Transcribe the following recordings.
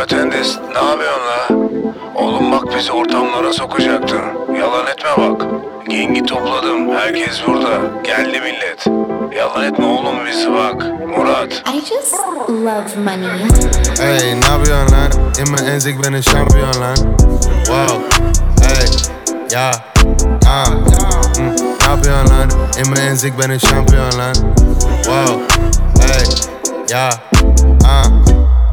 Muratendis ne yapıyorsun la? Oğlum bak bizi ortamlara sokacaktın. Yalan etme bak. Gengi topladım. Herkes burada. Geldi millet. Yalan etme oğlum bizi bak. Murat. I just love money. Ey ne yapıyorsun lan? İmme enzik benim şampiyon lan Wow Ey Ya Ah Ne yapıyorsun lan? İmme enzik benim şampiyon lan Wow Ey Ya Ah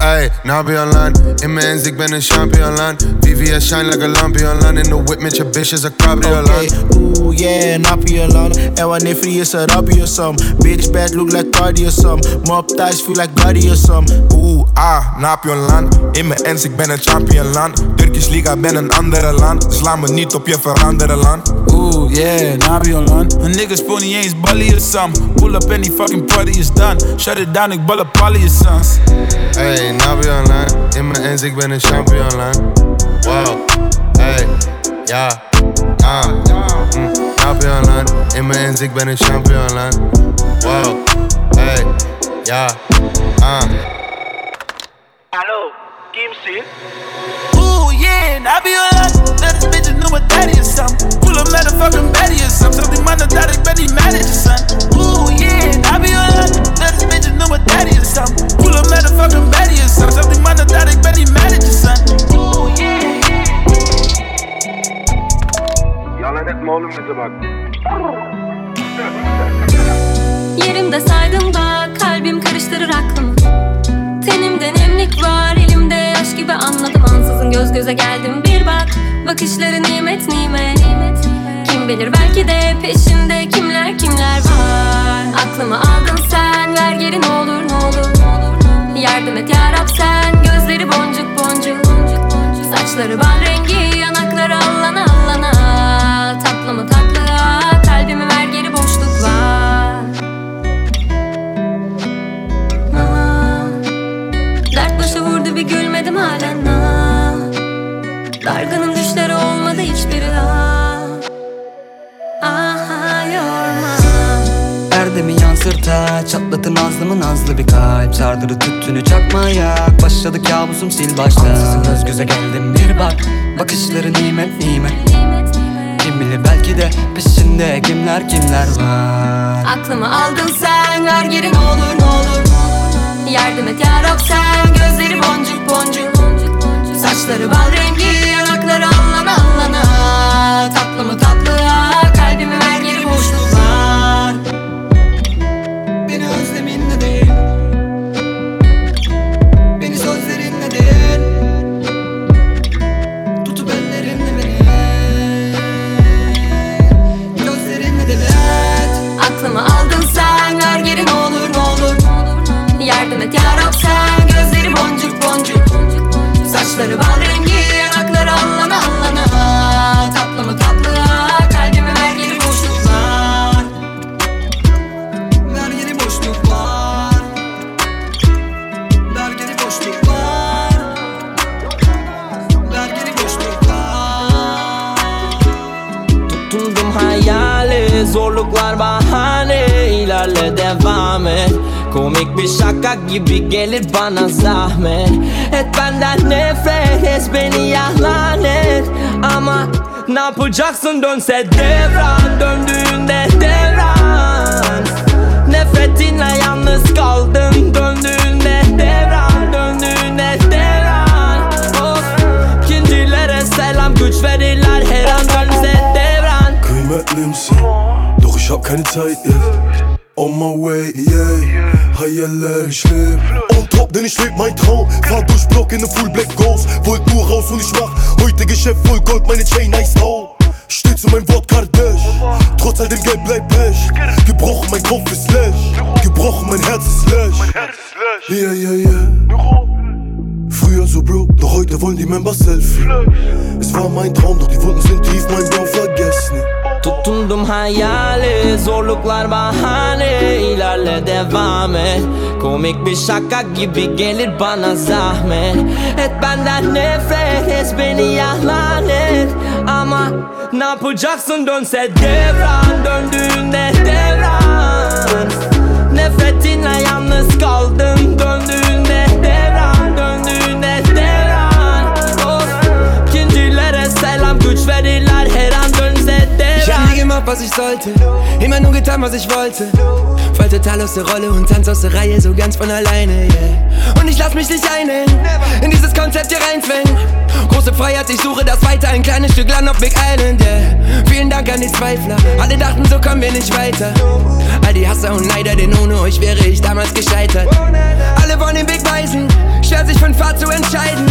Ey, ne yapıyorsun lan? İmme enzik benim şampiyon lan VVS shine like a lampion lan In the whip mit your bitch is a cabrio lan Okay, ooh yeah, ne yapıyor lan? Evan nefri sarabıyorsam Bitch bad look like Cardi or some. Mob ties feel like Gotti or some. Oeh, ah, ne yapıyorsun lan? In mijn ens, ik ben een champion lan Turkish Liga, ben een andere land. Sla me niet op je veranderen lan Oeh, yeah, nou be lan Een nigga spoon niet eens ballie of some Pull up and die fucking party is done. Shut it down, ik bal op alle je sons Ey, ne yapıyorsun lan? İmme enzik benim şampiyon lan Wow. Ey Ya Ah. Hmm, Ne yapıyorsun lan? İmme enzik benim şampiyon lan Wow. Ey Ya Ah. Alo, kimsin? Ooh, yeah, nou be lan Know what daddy is some Pull up motherfucking baddie or some Zeg die mannen dat ik ben die manager son. Ooh, yeah, nou be lan Let this bitch know what daddy is some Pull up motherfucking baddie or some Zeg die mannen dat ik ben die manager son. Ooh, yeah. Yalan etme oğlum bize bak. Yerimde saydım bak kalbim karıştırır aklımı. Tenimde nemlik var elimde yaş gibi anladım. Ansızın göz göze geldim. Bir bak Bakışları nimet nimet. Kim bilir belki de peşinde kimler kimler var. Aklımı aldın sen ver geri ne olur ne olur Yardım et yarab sen gözleri boncuk boncuk. Saçları bal rengi yanakları allana allana. Tatlı mı tatlıya yansırta Çatlatın nazlımı nazlı bir kalp. Sardırı tüttünü çakmaya Başladı kabusum sil baştan Ansızın göz göze geldim. bir bak Bakışları nimet nimet. Kim bilir belki de peşinde kimler kimler var. Aklımı aldın sen ver geri ne olur ne olur. Yardım et yarab sen gözleri boncuk boncuk. Saçları bal rengi yanakları allana allana. Tatlı mı tatlıya kalbimi Zorluklar bahane ilerle devam et. Komik bir şaka gibi gelir bana zahmet. Et benden nefret et beni yalan et. Ama ne yapacaksın? Dönse devran Döndüğünde devran. Nefretinle yalnız kaldım Döndüğünde devran Döndüğünde devran. Of İkincilere selam güç verirler her an dönse devran. Kıymetlimsin ich hab keine Zeit jetzt On my way, yeah. Hayaller, ich leb On top, denn ich leb mein Traum. Fahr durch Block in ne Full Black Ghost. Wollt nur raus und ich mach Heute Geschäft voll Gold, meine Chain nice oh Steh zu meinem Wort Kardash Trotz all dem Geld bleibt Pech. Gebrochen, mein Kopf ist leer Gebrochen, mein Herz ist leer Yeah, yeah, yeah. Früher so broke, doch heute wollen die Member Selfie. Es war mein Traum, doch die Wunden sind tief, mein Blau vergessen Tutundum hayali Zorluklar bahane. İlerle devam et. Komik bir şaka gibi gelir bana zahmet. Et benden nefret et beni yalan et. Ama ne yapacaksın? Dönse devran Döndüğünde devran. Nefretinle yalnız kaldım was ich sollte. Immer nur getan, was ich wollte. Fall total aus der Rolle und tanz aus der Reihe so ganz von alleine, yeah. Und ich lass mich nicht einhängen, in dieses Konzept hier reinzwängen. Große Freiheit, ich suche das weiter, ein kleines Stück Land auf Big Island, yeah. Vielen Dank an die Zweifler, alle dachten, so kommen wir nicht weiter. All die Hasser und Neider, denn ohne euch wäre ich damals gescheitert. Alle wollen den Weg weisen, schwer sich für ein Pfad zu entscheiden.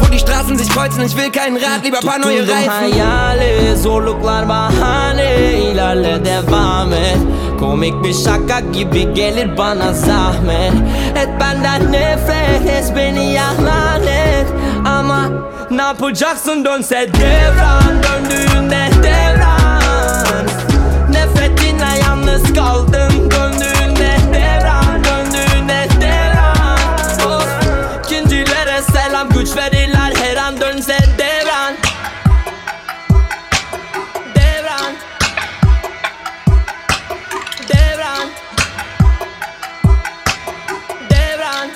Wo die Straßen sich kreuzen, ich will keinen Rat, lieber paar neue Reifen. hayali Zorluklar bahane. İlerle devam et Komik bir şaka gibi gelir bana zahmet Et benden nefret et beni yalan et Ama ne yapacaksın dönse devran Döndüğünde devran Nefretinle yalnız kaldım Selam güç verirler her an dönse devran. Devran. Devran. Devran.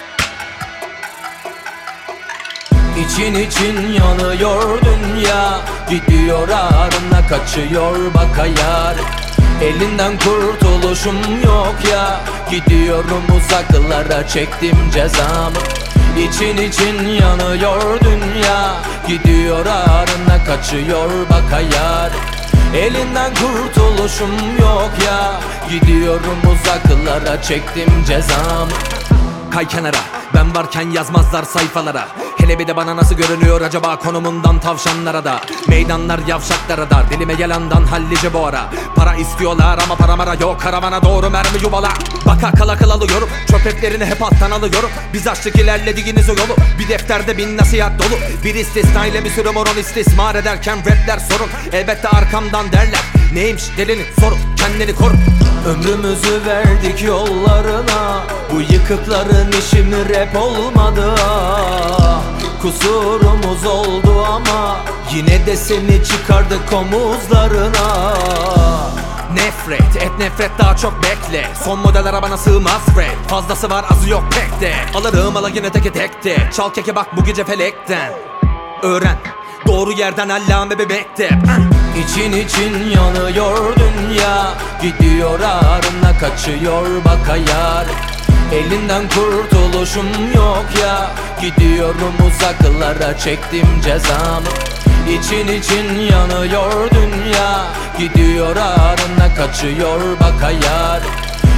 İçin için yanıyor dünya Gidiyor ardına kaçıyor bak ayar Elinden kurtuluşum yok ya Gidiyorum uzaklara çektim cezamı İçin için yanıyor dünya. Gidiyor ardına kaçıyor bak ayar Elinden kurtuluşum yok ya. Gidiyorum uzaklara çektim cezamı Kay kenara ben varken yazmazlar sayfalara Hele bir de bana nasıl görünüyor acaba konumundan tavşanlara da? Meydanlar yavşaklara dar dilime yalandan hallice bu ara Para istiyorlar ama para mara yok karavana doğru mermi yuvala. Baka kala kala alıyorum çöpeklerini hep alttan alıyorum. Biz açtık ilerlediğiniz o yolu bir defterde bin nasihat dolu. Bir istisna ile bir sürü moron istismar ederken rapler sorun. Elbette arkamdan derler Neymiş delinin soru kendini koru. Ömrümüzü verdik yollarına Bu yıkıkların işi mi rap olmadı? ah. Kusurumuz oldu ama Yine de seni çıkardık omuzlarına. Nefret et nefret daha çok bekle. Son model arabana sığmaz rap Fazlası var azı yok pek de. Alırım ala yine teke tekte. Çal keke bak bu gece felekten. Öğren Doğru yerden allame bir mektep İçin için yanıyor dünya. Gidiyor ardına kaçıyor bak ayar Elinden kurtuluşum yok ya. Gidiyorum uzaklara çektim cezamı. İçin için yanıyor dünya. Gidiyor ardına kaçıyor bak ayar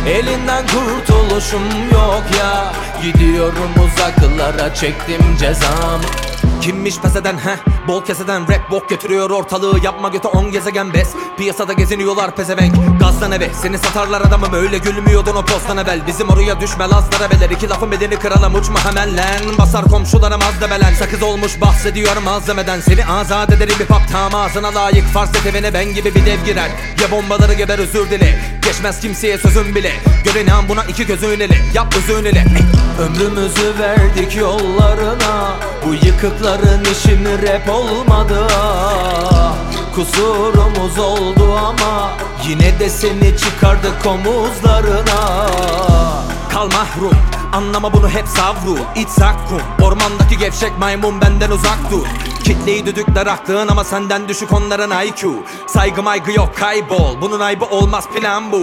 Elinden kurtuluşum yok ya. Gidiyorum uzaklara çektim cezamı Kimmiş pes eden he? Bol keseden rap bok götürüyor ortalığı. Yapma götü on gezegen bes. Piyasada geziniyorlar pezevenk. Gazdan eve seni satarlar adamım. Öyle gülmüyordun o postan evvel. Bizim oraya düşme lazlara beler. İki lafın bedeni kralım uçma hemen lan. Basar komşularım az debelen Sakız olmuş bahsediyor malzemeden. Seni azat ederim bir pap tam ağzına layık. Farz et evine ben gibi bir dev girer. Ya bombaları geber özür dile. Geçmez kimseye sözüm bile. Gör inan buna iki gözün ile Yap özün ile Ömrümüzü verdik yollarına. Bu yıkıkların işi mi rap olmadı. Kusurumuz oldu ama Yine de seni çıkardık omuzlarına. Kal mahrum Anlama bunu hep savru. İç zakkum Ormandaki gevşek maymun benden uzak dur. Kitleyi düdükler aklın ama senden düşük onların IQ Saygı maygı yok kaybol. Bunun ayıbı olmaz plan bu.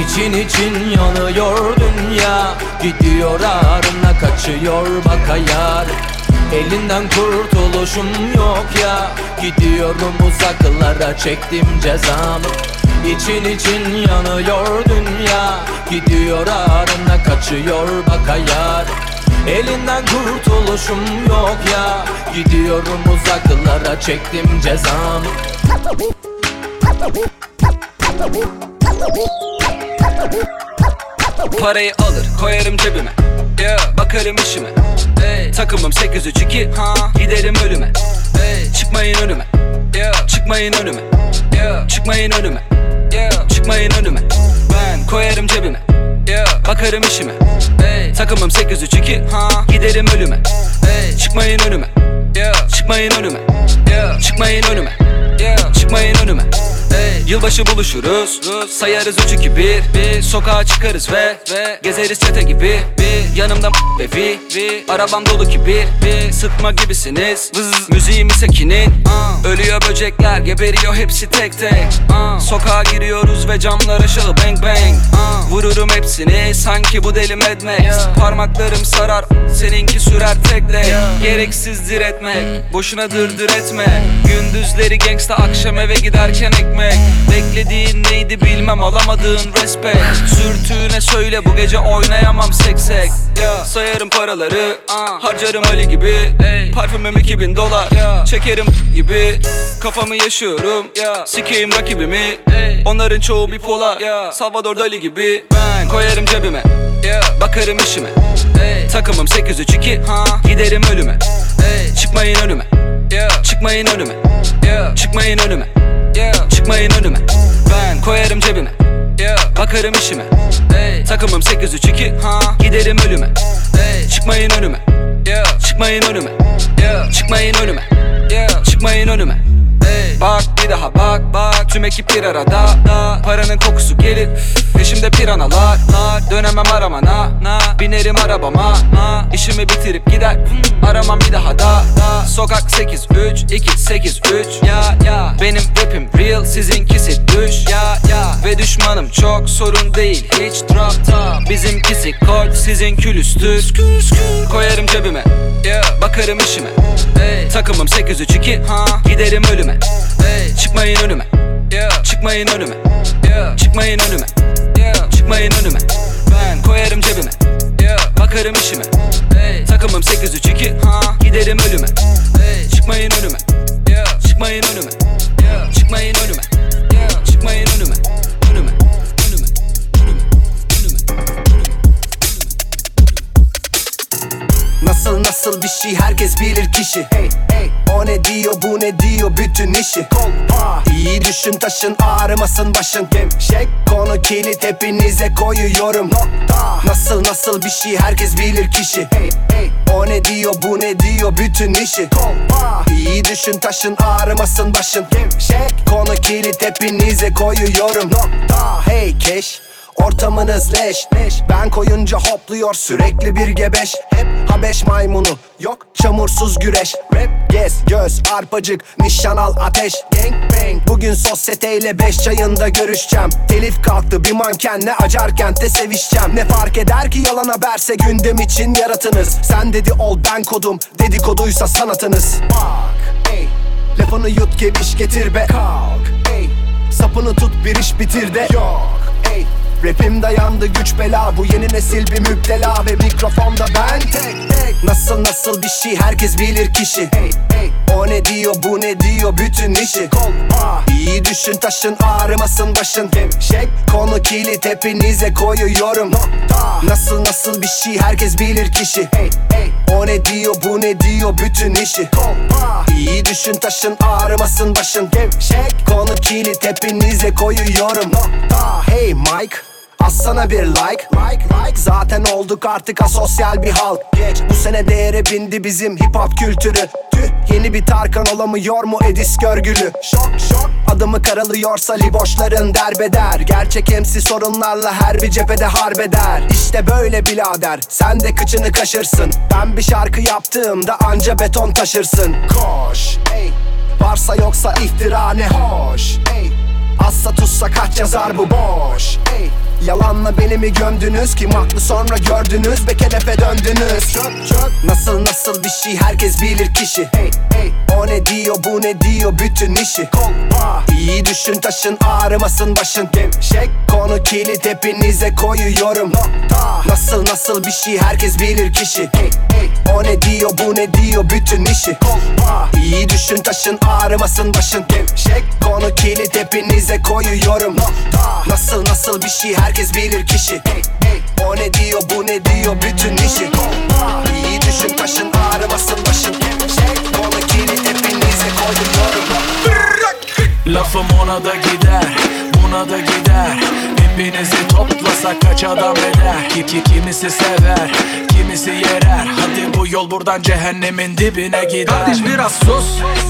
İçin için yanıyor dünya. Gidiyor ardına kaçıyor bak ayar Elinden kurtuluşum yok ya. Gidiyorum uzaklara çektim cezamı. İçin için yanıyor dünya. Gidiyor ardına kaçıyor bak ayar Elinden kurtuluşum yok ya. Gidiyorum uzaklara çektim cezamı Parayı alır koyarım cebime yeah. Bakarım işime hey. Takımım 832 ha. Giderim ölüme hey. Çıkmayın önüme yeah. Çıkmayın önüme yeah. Çıkmayın önüme yeah. Çıkmayın önüme Ben koyarım cebime yeah. Bakarım işime hey. Takımım 832 ha. Giderim ölüme hey. Çıkmayın önüme yeah. Çıkmayın önüme yeah. Çıkmayın önüme yeah. Çıkmayın önüme Yılbaşı buluşuruz. Sayarız 3 2 1 bir. Sokağa çıkarız ve, Gezeriz çete gibi. Yanımda ve vi, Arabam dolu ki bir, Sıkma gibisiniz. Vız, Müziğimi sekinin Ölüyor böcekler geberiyor hepsi tek tek. Sokağa giriyoruz ve camlar aşağı bang bang. Vururum hepsini sanki bu deli Mad Parmaklarım sarar seninki sürer tekle Gereksiz diretmek boşuna dırdır etme. Gündüzleri gangsta akşam eve giderken ekmek Beklediğin neydi bilmem alamadığın respect. Sürtüğüne söyle bu gece oynayamam seksek Sayarım paraları harcarım Ali gibi. Parfümüm 2000 dolar çekerim gibi. Kafamı yaşıyorum sikeyim rakibimi. Onların çoğu bipolar Salvador Dali gibi. Ben. Koyarım cebime Bakarım işime. Takımım 832 Giderim ölüme. Çıkmayın önüme Çıkmayın önüme. Çıkmayın önüme Çıkmayın önüme. Ben koyarım cebime. Bakarım işime. Takımım 832 Giderim ölüme. Çıkmayın önüme. Çıkmayın önüme. Çıkmayın önüme. Çıkmayın önüme Bak bir daha bak bak. Tüm ekip bir arada da. Paranın kokusu gelir. Peşimde piranalar lar. Dönemem aramana na. Binerim arabama na. İşimi bitirip gider. Aramam bir daha da, da. Sokak 8 3 2 8 3 Ya ya. Benim rapim real sizinkisi düş. Ya ya. Ve düşmanım çok sorun değil. Hiç drop top. Bizimkisi kort sizin külüstür. Koyarım cebime Bakarım işime. Takımım 832 Giderim ölüme. Çıkmayın önüme. Çıkmayın önüme. Çıkmayın önüme. Çıkmayın önüme. Ben koyarım cebime. Bakarım işime. Takımım 832 Giderim ölüme. Çıkmayın önüme. Çıkmayın önüme. Çıkmayın önüme. Çıkmayın önüme Önüme Nasıl nasıl bir şey herkes bilir kişi. Hey, hey. O ne diyor bu ne diyor bütün işi. Kolpa İyi düşün taşın ağrımasın başın Gevşek. Konu kilit hepinize koyuyorum. Nokta! Nasıl nasıl bir şey herkes bilir kişi. Hey, hey. O ne diyor bu ne diyor bütün işi. Kolpa İyi düşün taşın ağrımasın başın Gevşek. Konu kilit hepinize koyuyorum. Nokta! Hey keş Ortamınız leş, leş Ben koyunca hopluyor sürekli bir gebeş. Hep Habeş maymunu Yok çamursuz güreş. Rap gez göz arpacık Nişan al ateş. Gang bang. Bugün sosyeteyle beş çayında görüşeceğim. Telif kalktı bir mankenle acar kentte sevişeceğim. Ne fark eder ki yalan haberse gündem için yaratınız. Sen dedi ol ben kodum. Dedikoduysa sanatınız. Bak ey. Lafını yut geviş getir be. Kalk ey. Sapını tut bir iş bitir de. Yok Rapim dayandı güç bela. Bu yeni nesil bir müptela Ve mikrofonda ben tek tek. Nasıl nasıl bir şey herkes bilir kişi. O ne diyor bu ne diyor bütün işi. İyi düşün taşın ağrımasın başın. Gevşek konu kilit hepinize koyuyorum. Nasıl nasıl bir şey herkes bilir kişi. O ne diyor bu ne diyor bütün işi. İyi düşün taşın ağrımasın başın. Gevşek konu kilit hepinize koyuyorum. Hey Mike Assana bir like, like, like. Zaten olduk artık asosyal bir halk. Geç bu sene değere bindi bizim hip hop kültürü. Tüh yeni bir Tarkan olamıyor mu Edis görgülü? Şok şok. Adımı karalıyorsa liboşların derbeder. Gerçek MC sorunlarla her bir cephede harbeder. İşte böyle birader sen de kıçını kaşırsın. Ben bir şarkı yaptığımda anca beton taşırsın. Koş ey. Varsa yoksa iftira ne hoş ey Assa tutsa kaç yazar bu boş? Ey Yalanla beni mi gömdünüz Kim haklı sonra gördünüz Ve kenefe döndünüz. Çök, çök. Nasıl nasıl bir şey herkes bilir kişi. Hey, hey. O ne diyor bu ne diyor bütün işi. Kolpa. İyi düşün taşın ağrımasın başın. Gevşek konu kilit hepinize koyuyorum. Nokta. Nasıl nasıl bir şey herkes bilir kişi. Hey, hey. O ne diyor bu ne diyor bütün işi. Kolpa. İyi düşün taşın ağrımasın başın. Gevşek konu kilit hepinize koyuyorum. Nokta Nasıl nasıl bir şey herkes bilir kişi. O ne diyor bu ne diyor bütün işi. İyi düşün taşın ağrımasın başın. Konu kilit hepinize koyuyorum. Lafım ona da gider Buna da gider Hepinizi toplasak kaç adam eder? Ki, ki Kimisi sever, kimisi yerer. Hadi bu yol buradan cehennemin dibine gider. Kardeş biraz sus,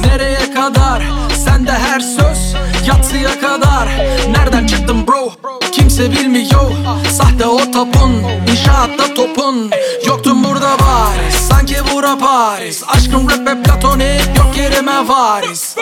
nereye kadar? Sende her söz, yatsıya kadar. Nereden çıktın bro? Kimse bilmiyor. Sahte o tapun, inşaatta topun. Yoktun burada bariz, sanki bura Paris. Aşkım rap ve platonik, yok yerime varis.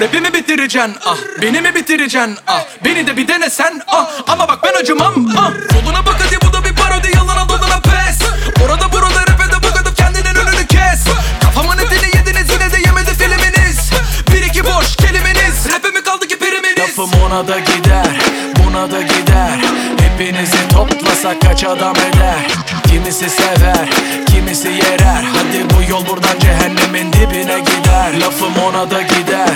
Rapimi bitireceksin ah. Beni mi bitireceksin ah. Beni de bir dene sen ah. Ama bak ben acımam ah. Yoluna bak hadi bu da bir parodi. Yalana dolana pes. Orada burada rapede bu kadar kendinin önünü kes. Kafamın etini yediniz yine de yemedi filminiz Bir iki boş kelimeniz. Rapimi kaldı ki priminiz Lafım ona da gider Buna da gider. Hepinizi toplasak kaç adam eder Kimisi sever Kimisi yerer Hadi bu yol buradan cehennemin dibine gider Lafım ona da gider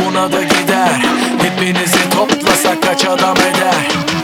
Buna da gider Hepinizi toplasak kaç adam eder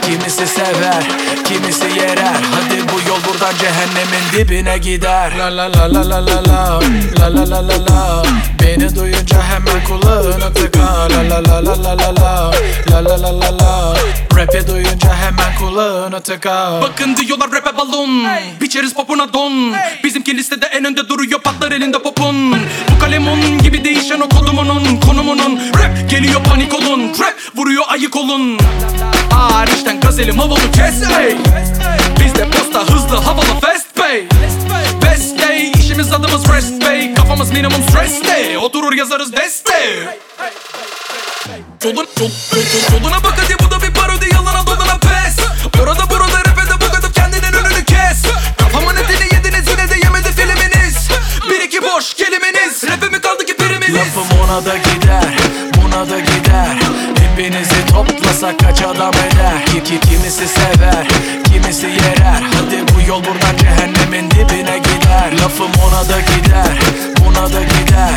Kimisi sever Kimisi yerer Hadi bu yol buradan cehennemin dibine gider La la la la la la la La la la la la Beni duyunca hemen kulağını tıka La la la la la la la La la la la la Rap'i duyunca hemen kulağını tıka Bakın diyorlar rap'e balon Biçeriz popuna don. Bizimki listede en önde duruyor patlar elinde popun. Bu kalemun gibi değişen o kodumunun Konumunun Rap geliyor panik olun. Rap vuruyor ayık olun. Hariçten gazelim havalı kes ey Bizde posta hızlı havalı fast pay. Best day işimiz adımız rest day Kafamız minimum stress day. Oturur yazarız deste. Yolun, yol, yol, yoluna bak hadi bu da bir parodi Yalana dolana pes. Orada burada boş kelimeniz Rapimi kaldı ki priminiz Lafım ona da gider Buna da gider. Hepinizi toplasak kaç adam eder? Ki, ki Kimisi sever Kimisi yerer. Hadi bu yol buradan cehennemin dibine gider. Lafım ona da gider Buna da gider.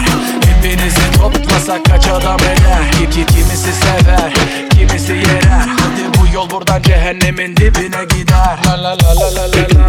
Hepinizi toplasak kaç adam eder? Ki, ki Kimisi sever Kimisi yerer. Hadi bu yol buradan cehennemin dibine gider. La la la la la la La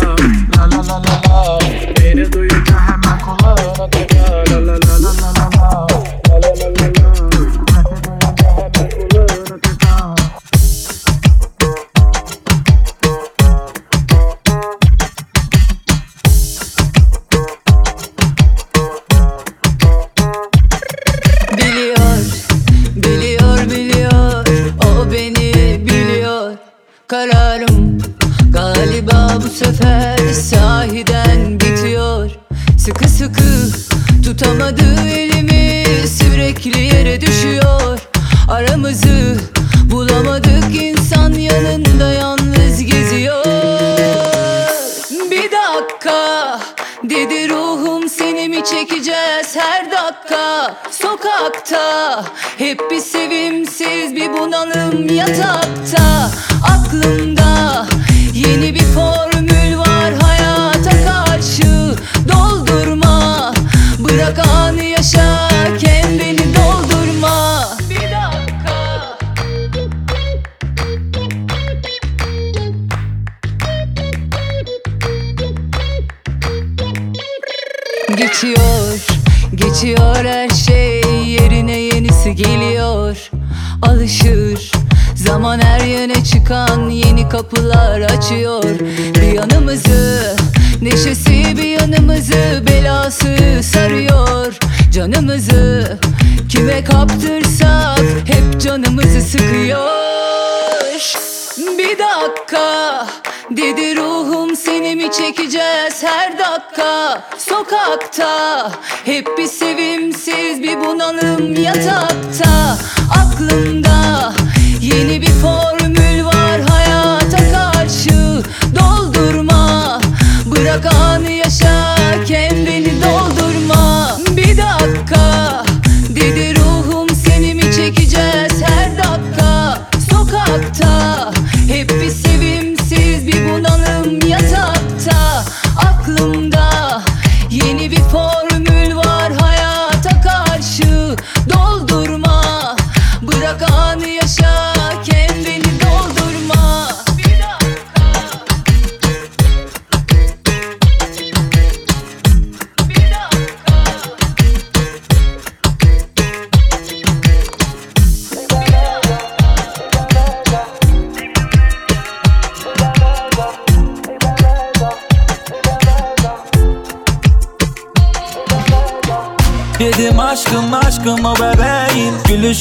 hep bir sevimsiz bir bunalım yatakta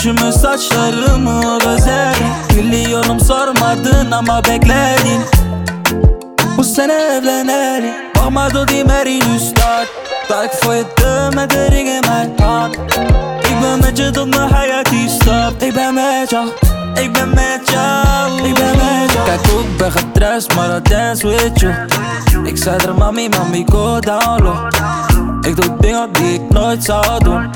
Gülüşümü saçlarımı o gözlerin Biliyorum sormadın ama bekledin. Bu sene evlenelim Bakmadı die mer in uw stad Dat ik voor je deur met de ring in mijn hand Ik ben met je tot mijn hayati stap Ik ben met jou, ik ben met jou ben Kijk ik ben getrest maar I dance with you. Ik zei er mami, mami go down low. Ik doe dingen die ik nooit zou doen.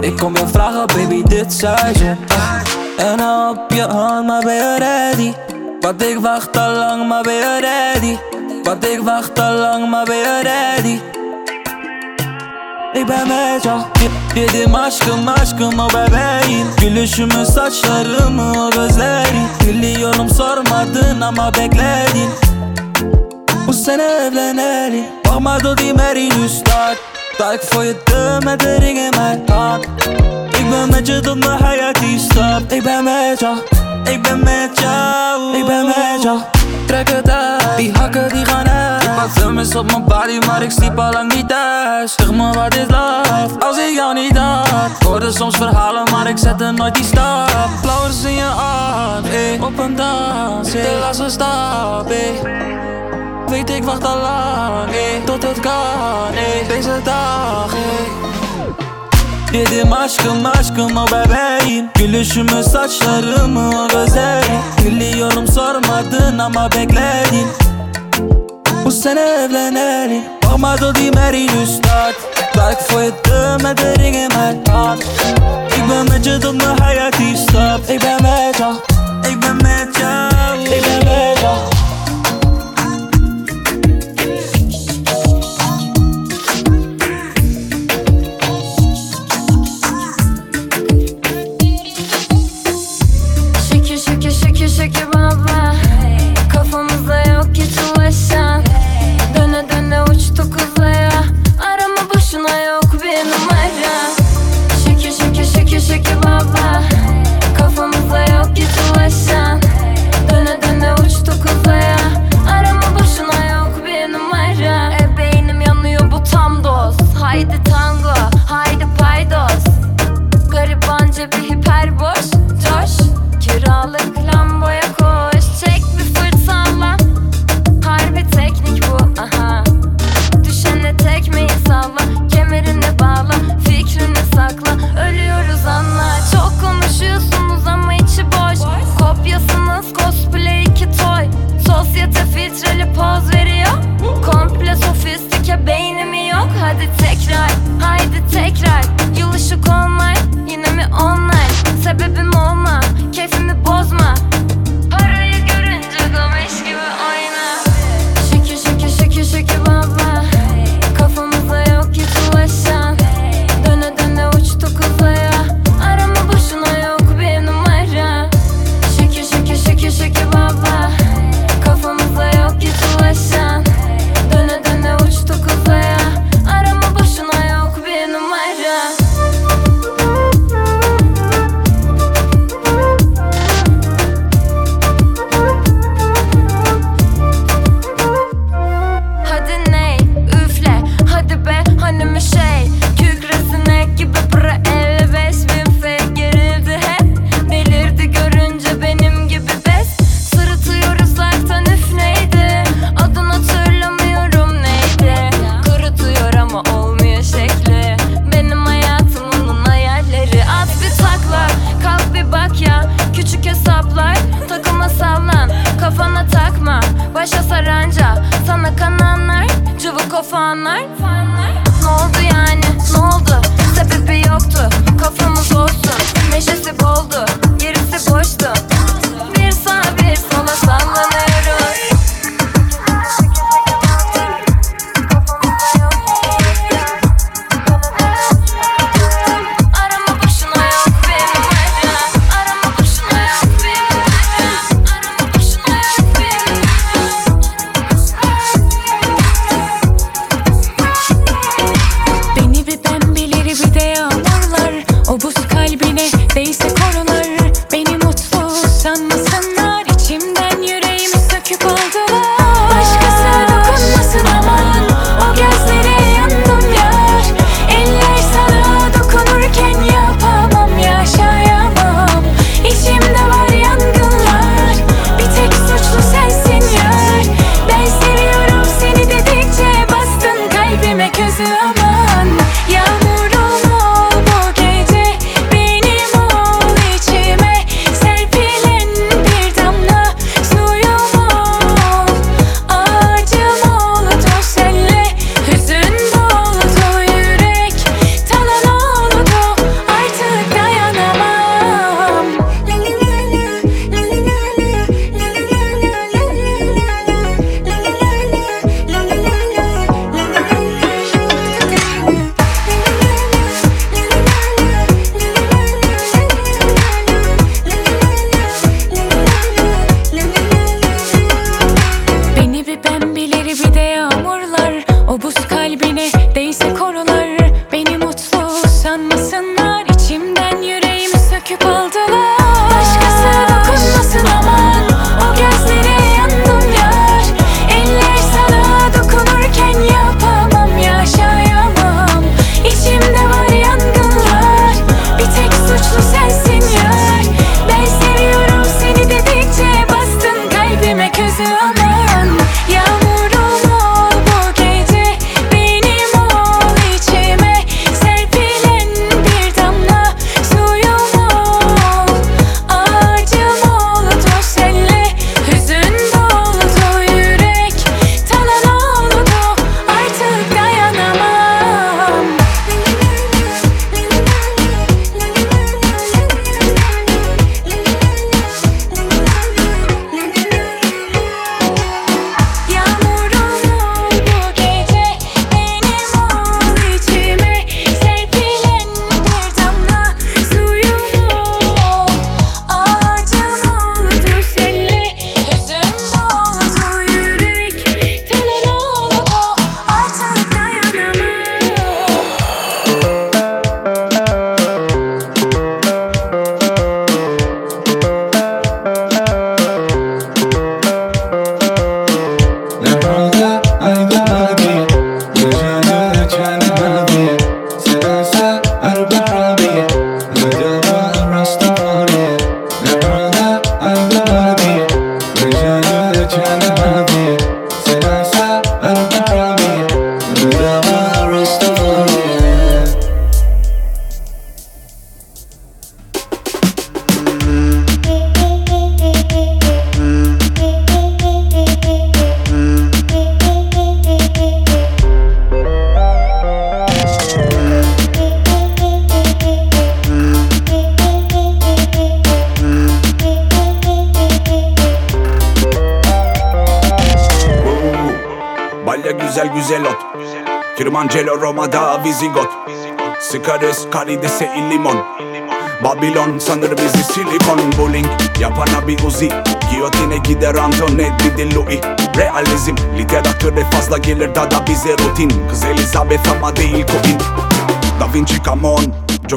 Ik kom je vragen baby dit seizoen Ah, En hou op je hand maar ben je ready? Want ik wacht al lang maar ben je ready? Want ik wacht al lang maar ben je ready Ye- Yedim aşkım aşkım o bebeğin Gülüşümü saçlarımı o gözlerin. Biliyorum sormadın ama bekledin. Bu sene evlenelim Bakmadı die mer in uw stad Dat ik voor Ik ben met je tot mijn hayati stap Ik ben met jou, ik ben met jou. Ik ben met jou. Trek het uit, die hakken die gaan uit. Ik parfum is op mijn body, maar ik sliep al lang niet thuis. Zeg me wat is love, als ik jou niet had. Hoorde soms verhalen, maar ik zette nooit die stap. Flowers in je hand, eh, op een dans eh. De laatste stap, eh. Weet ik wacht al lang, tot het kan, deze dag, Yedim aşkım aşkım o bebeğin Gülüşümü saçlarımı o gözlerin Biliyorum sormadın ama bekledin. Bu sene evlenelim. Bakmadı die uw stad Dat ik voor je deur met de ben met je mijn hayati stap Ik ben met jou, ben met jou ben met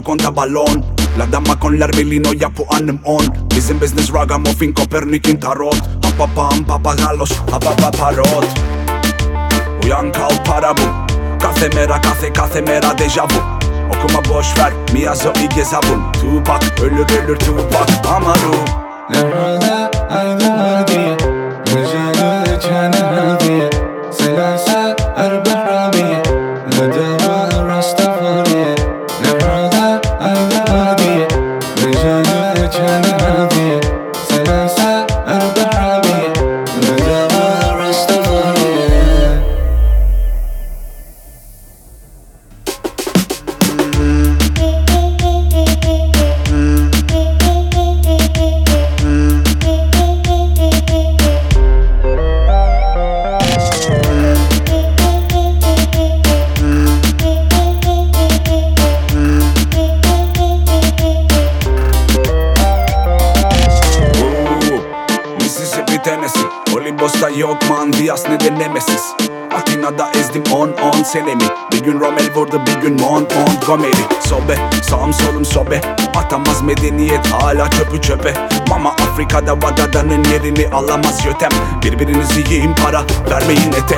conta balon. La dama kon larbilin oja po anë më on. Bizim biznes business mo copernic Kopernikin tarot. Apapa papagalos, apapa parot. U janë kall para bu Κάθε μέρα, κάθε κάθε μέρα deja vu. Okuma boş ver, μια ζωή και ζαβούν Tupac, ölür ölür Tupac, amaru. Ne böyle, aynı halde Nemesis Atina'da ezdim 10-10 senemi. Bir gün Rommel vurdu bir gün Mont Montgomery. Sobe sağım solum sobe. Atamaz medeniyet hala çöpü çöpe. Mama Afrika'da Vadada'nın yerini alamaz yötem Birbirinizi yiyin para vermeyin ete.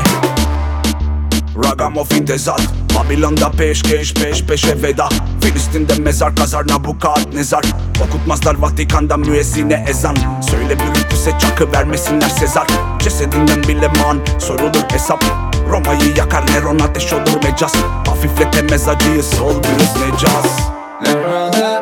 Ragamuffin tezat Babilon'da peşkeş peş peşe veda. Filistin'de mezar kazar Nabukadnezar Okutmazlar Vatikan'da müezzine ezan. Söyle bürültüse çakı vermesinler Sezar. Cesedinden bile man sorulur hesap. Roma'yı yakar Neron ateş olur mecaz. Hafifletemez acıyı sol virüs necaz Nerede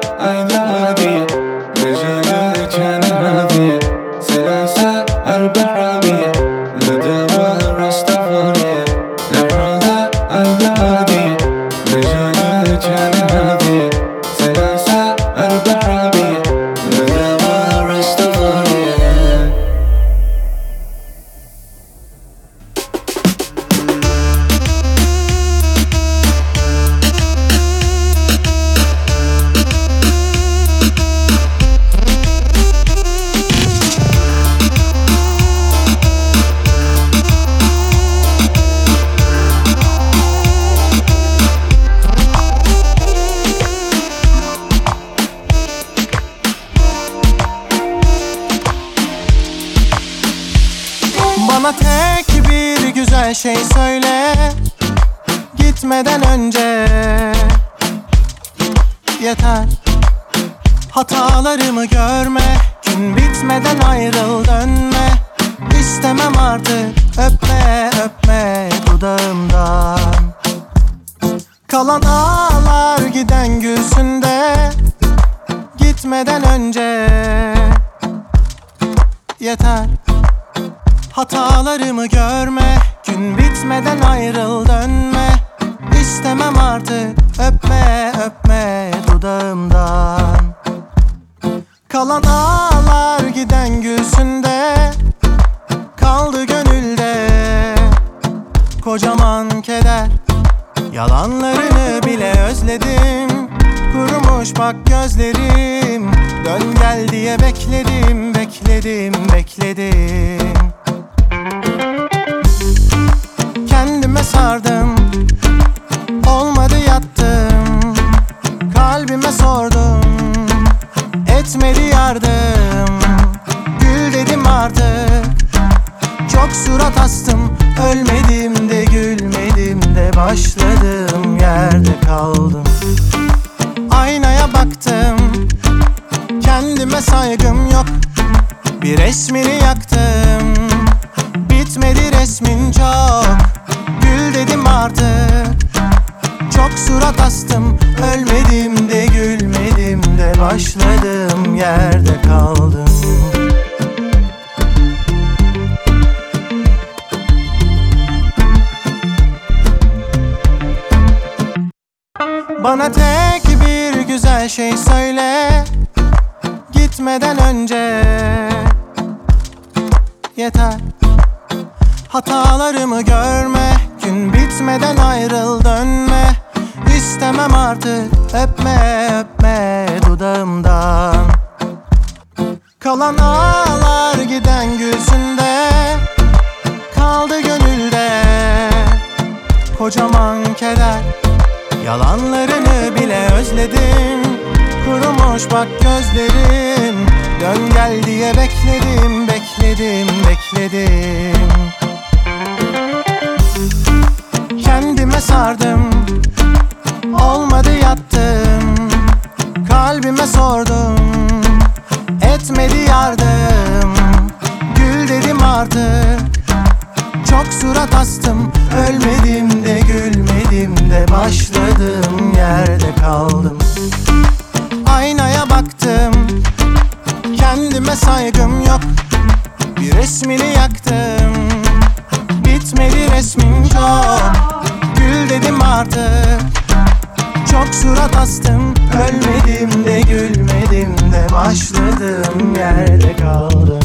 Çok surat astım Ölmedim de gülmedim de Başladığım yerde kaldım.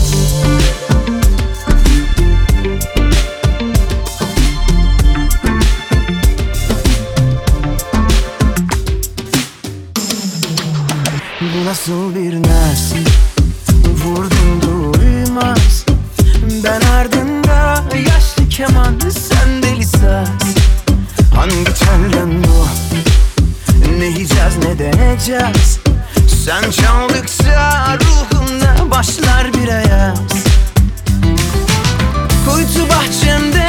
Bu nasıl bir naz deneyeceğiz. Sen çaldıkça ruhumda başlar bir ayaz. Kuytu bahçemde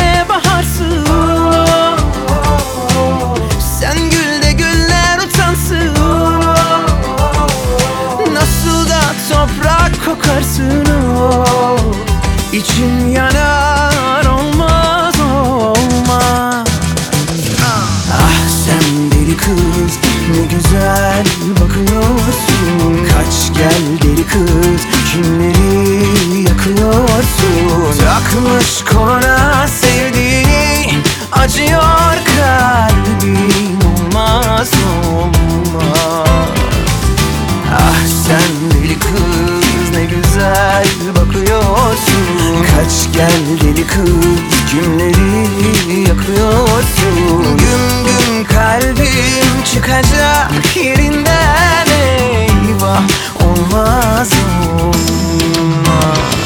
kız kimleri yakıyorsun? Takmış koluna sevdiğini acıyor kalbim olmaz olmaz. Ah sen deli kız ne güzel bakıyorsun. Kaç gel deli kız kimleri yakıyorsun? Güm güm kalbim çıkacak yerinden Olmaz olmaz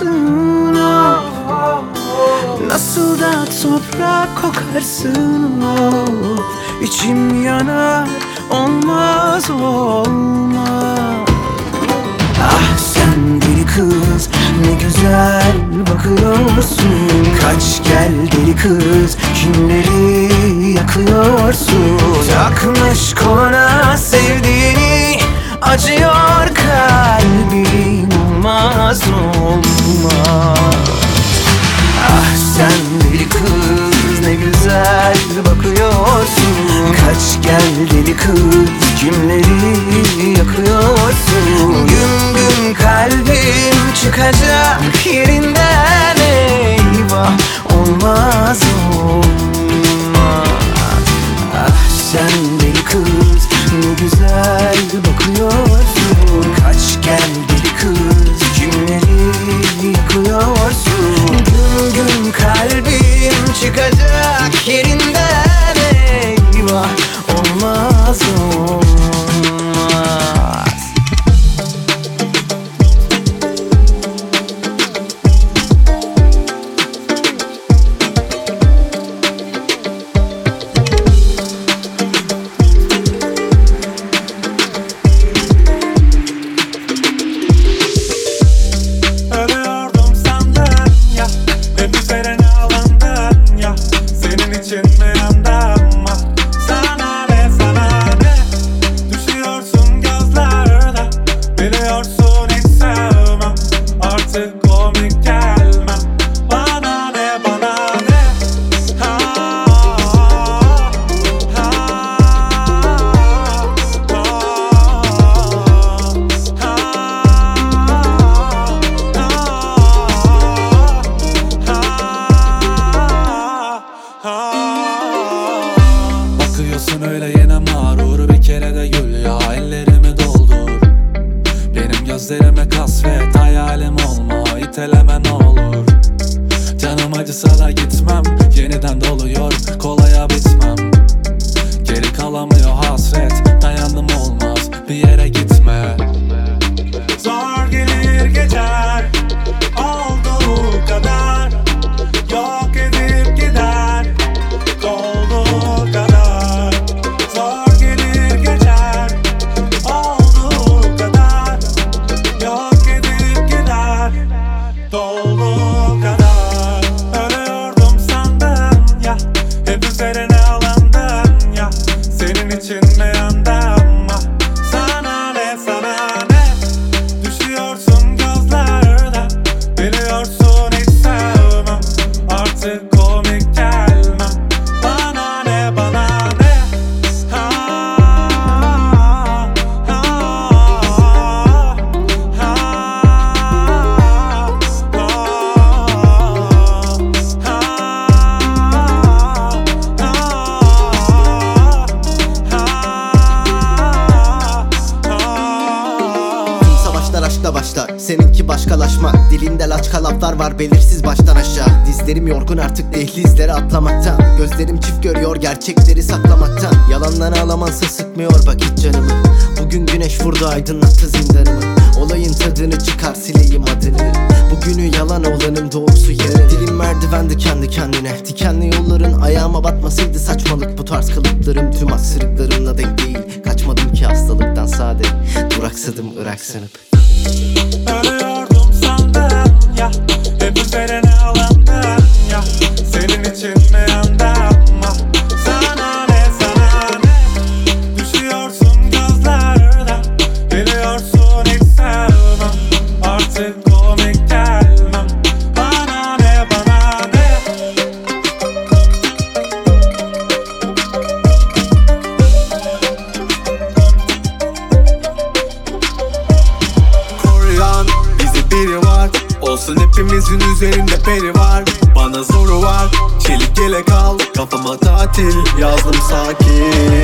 utansın oh, oh, oh. Nasıl da toprak kokarsın oh. İçim yanar olmaz olmaz Ah sen deli kız ne güzel bakıyorsun Kaç gel deli kız kimleri yakıyorsun Takmış koluna sevdiğini acıyor kalbim olmaz olmaz Ah sen deli kız ne güzel bakıyorsun. Kaç gel deli kız kimleri yakıyorsun. Güm güm kalbim çıkacak yerinden eyvah Olmaz olmaz. Ah sen deli kız ne güzel bakıyorsun. Kaç gel çıkacak yerinden artık dehlizleri atlamaktan. Gözlerim çift görüyor gerçekleri saklamaktan. Yalanlar ağlamansa sıkmıyor bak hiç canımı. Bugün güneş vurdu aydınlattı zindanımı. Olayın tadını çıkar sileyim adını. Bugünü yalan olanın doğrusu yarın. Dilim merdivendi kendi kendine. Dikenli yolların ayağıma batmasıydı saçmalık. Bu tarz kalıplarım tüm aksırıklarımla denk değil. Kaçmadım ki hastalıktan sade. Duraksadım ırak sanıp Ölüyordum sandım ya. Hep üzerine alındım senin için ne anda yapma. Sana ne sana ne? Düşüyorsun gözlerden. Geliyorsun hiç sevmem. Artık komik gelmem. Bana ne bana ne? Kuryan bizi biri var. Olsun hepimizin üzerinde peri var. Kafama tatil yazdım sakin.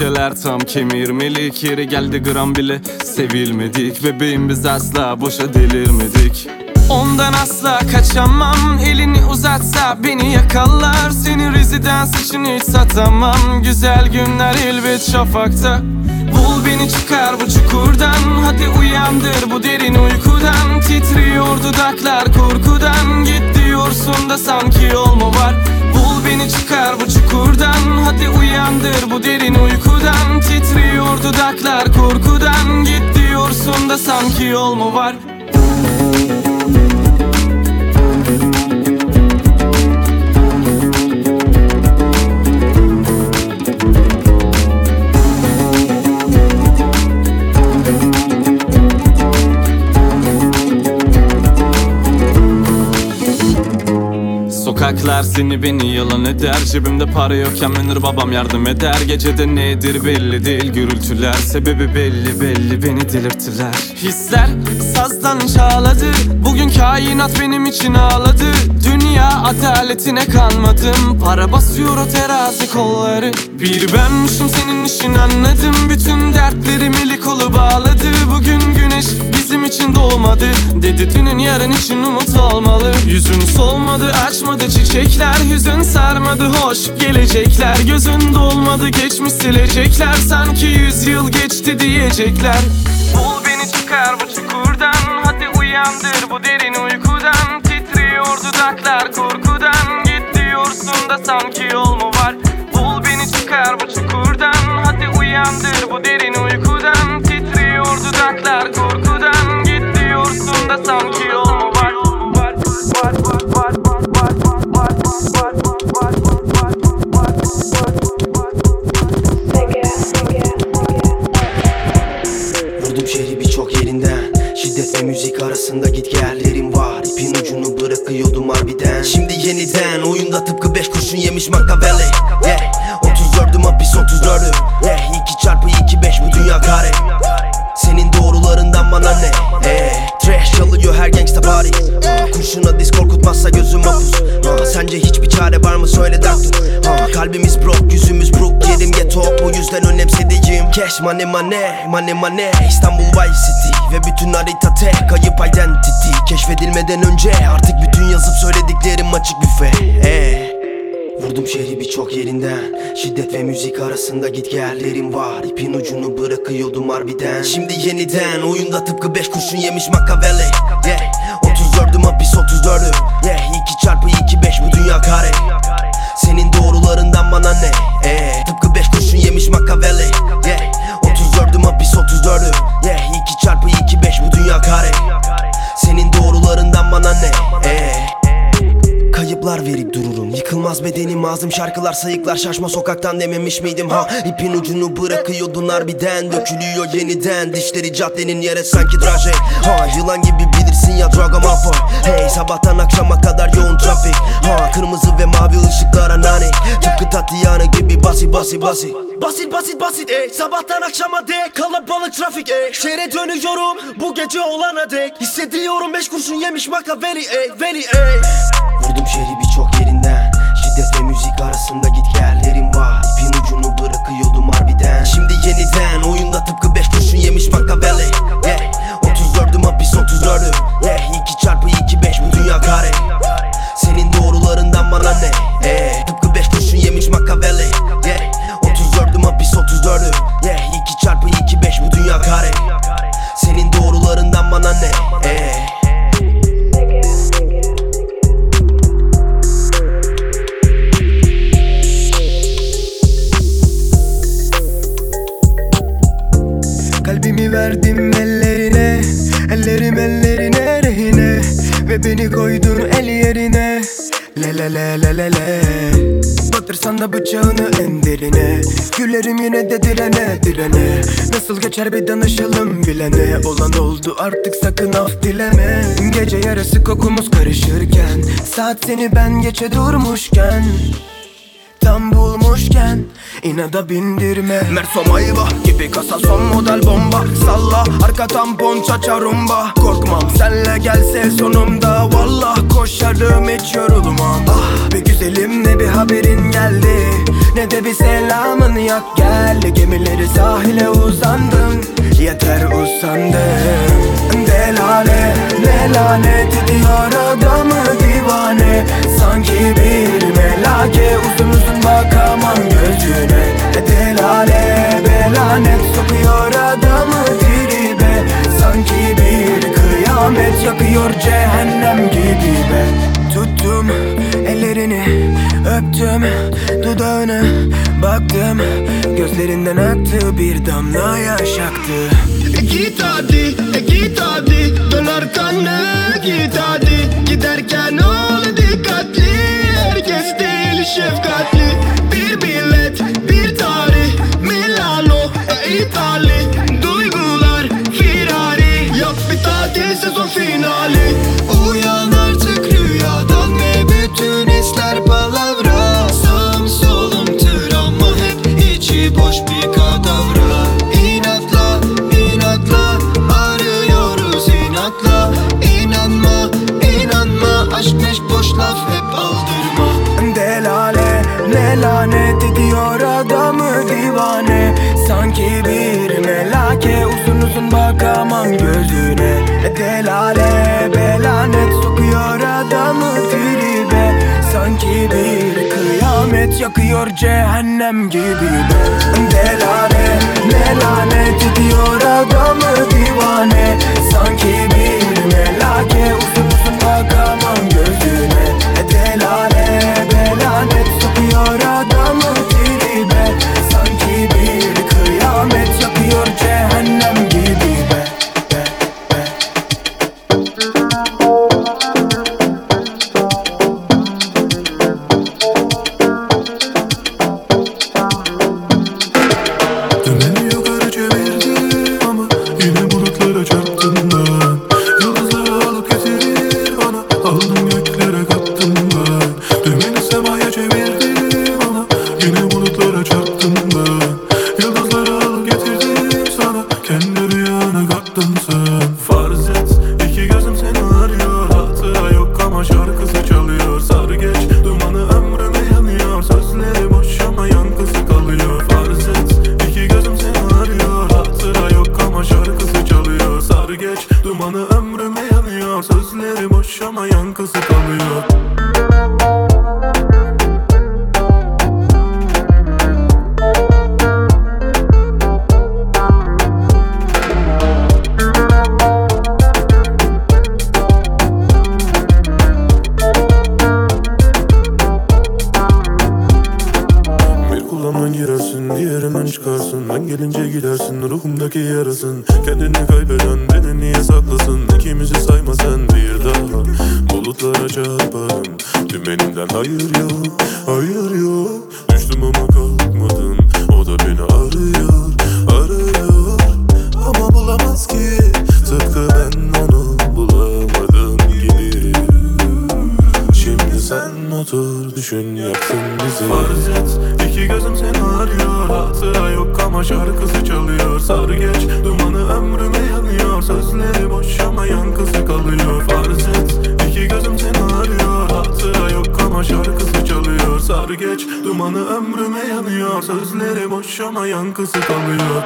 Şişeler tam kemirmelik Yeri geldi gram bile sevilmedik. Bebeğim biz asla boşa delirmedik. Ondan asla kaçamam. Elini uzatsa beni yakalar Seni rezidans için hiç satamam. Güzel günler elbet şafakta. Bul beni çıkar bu çukurdan. Hadi uyandır bu derin uykudan. Titriyor dudaklar korkudan. Git diyorsun da sanki yol mu var? Beni çıkar bu çukurdan. Hadi uyandır bu derin uykudan. Titriyor dudaklar korkudan. Git diyorsun da sanki yol mu var Sokaklar seni beni yalan eder Cebimde para yokken menir babam yardım eder. Gecede nedir belli değil gürültüler Sebebi belli belli beni delirttiler. Hisler sazdan çağladı Bugün kainat benim için ağladı. Dünya adaletine kanmadım Para basıyor o terazi kolları. Bir benmişim senin işin anladım Bütün dertlerim eli kolu bağladı Bugün güneş bizim için doğmadı Dedi dünün yarın için umut olmalı. Yüzün solmadı açmadı çiçekler. Hüzün sarmadı hoş gelecekler. Gözün dolmadı geçmiş silecekler. Sanki yüz yıl geçti diyecekler. Bul beni çıkar bu çukurdan. Hadi uyandır bu derin uykudan. Titriyor dudaklar korkudan. Git diyorsun da sanki yol mu var? Bul beni çıkar bu çukurdan. Hadi uyandır bu derin uykudan. Titriyor dudaklar korkudan diyorsun da sanki Cash money money money money İstanbul Vice City ve bütün harita tek Kayıp identity Keşfedilmeden önce artık bütün yazıp söylediklerim açık büfe hey. Vurdum şehri birçok yerinden Şiddet ve müzik arasında git gellerim var İpin ucunu bırakıyordum harbiden Şimdi yeniden oyunda tıpkı 5 kurşun yemiş Machiavelli yeah. 34'üm hapis 34'üm yeah. 2 çarpı 2 5 bu dünya kare Senin doğrularından bana ne eh. Tıpkı 5 kurşun yemiş Machiavelli yeah. 34'üm hapis 34'üm yeah. 2 çarpı 2 5 bu dünya kare. Senin doğrularından bana ne eh. Kayıplar verip dururum. Yıkılmaz bedenim ağzım şarkılar sayıklar. Şaşma sokaktan dememiş miydim? Ha İpin ucunu bırakıyordun harbiden Dökülüyor yeniden. Dişleri caddenin yere sanki draje. Ha yılan gibi bilirsin ya Drago Malfoy Hey sabahtan akşama kadar yoğun trafik. Ha kırmızı ve mavi ışıklara nane. Tıpkı Tatiana gibi basi basi basi Basit basit basit ey. Sabahtan akşama dek Kalabalık trafik ey. Şehre dönüyorum bu gece olana dek. Hissediyorum beş kurşun yemiş Machiavelli ey Veli ey. Vurdum şehri birçok yerinden. Şiddet ve müzik arasında git gellerim var. İpin ucunu bırakıyordum harbiden. Şimdi yeniden oyunda tıpkı 5 kurşun yemiş. 34'üm 34'üm yeah. 2 çarpı 2 5 bu dünya kare Senin doğrularından bana ne eh. Tıpkı 5 kurşun yemiş Machiavelli yeah. 34'üm hapis 34'üm yeah. 2 çarpı 2 5 bu dünya kare Senin doğrularından bana ne eh. Kalbimi verdim Ve beni koydun el yerine. Le le le le le le. Batırsan da bıçağını en derine. Gülerim yine de direne direne. Nasıl geçer bir danışalım bilene. Olan oldu artık sakın af dileme. Gece yarısı kokumuz karışırken Saat seni ben geçe durmuşken Tam bulmuşken inada bindirme. Merso Mayva gibi kasa son model bomba. Salla arka tampon çaça rumba. Korkmam senle gelse sonumda. Vallah koşarım hiç yorulmam. Ah be güzelim ne bir haberin geldi. Ne de bir selamın yok. Gel Gemileri sahile uzandım Yeter usandım Delale ne lanet ediyor adamı divane. Sanki bir melake uzun uzun bakamam gözüne. Delale belanet sokuyor adamı dibe Sanki bir kıyamet yakıyor cehennem gibi be. Tuttum Ellerini öptüm Dudağını baktım. Gözlerinden aktı bir damla yaş aktı. Git hadi, git hadi Dön arkanı git hadi. Giderken ol dikkatli Herkes değil şefkatli. Bir bilet, bir tarih Milano, İtali Duygular, Ferrari Yok bir tatil sezon finali. Ne lanet ediyor adamı divane? Sanki bir melake uzun uzun bakamam gözüne. Delale belanet sokuyor adamı tribe. Sanki bir kıyamet yakıyor cehennem gibi be. Delale ne lanet ediyor adamı divane? Sanki bir melake uzun yaksın bizi? Farz et iki gözüm seni arıyor. Hatıra yok ama şarkısı çalıyor. Sar geç dumanı ömrüme yanıyor. Sözleri boş ama yankısı kalıyor. Farz et iki gözüm seni arıyor. Hatıra yok ama şarkısı çalıyor. Sar geç dumanı ömrüme yanıyor. Sözleri boş ama yankısı kalıyor.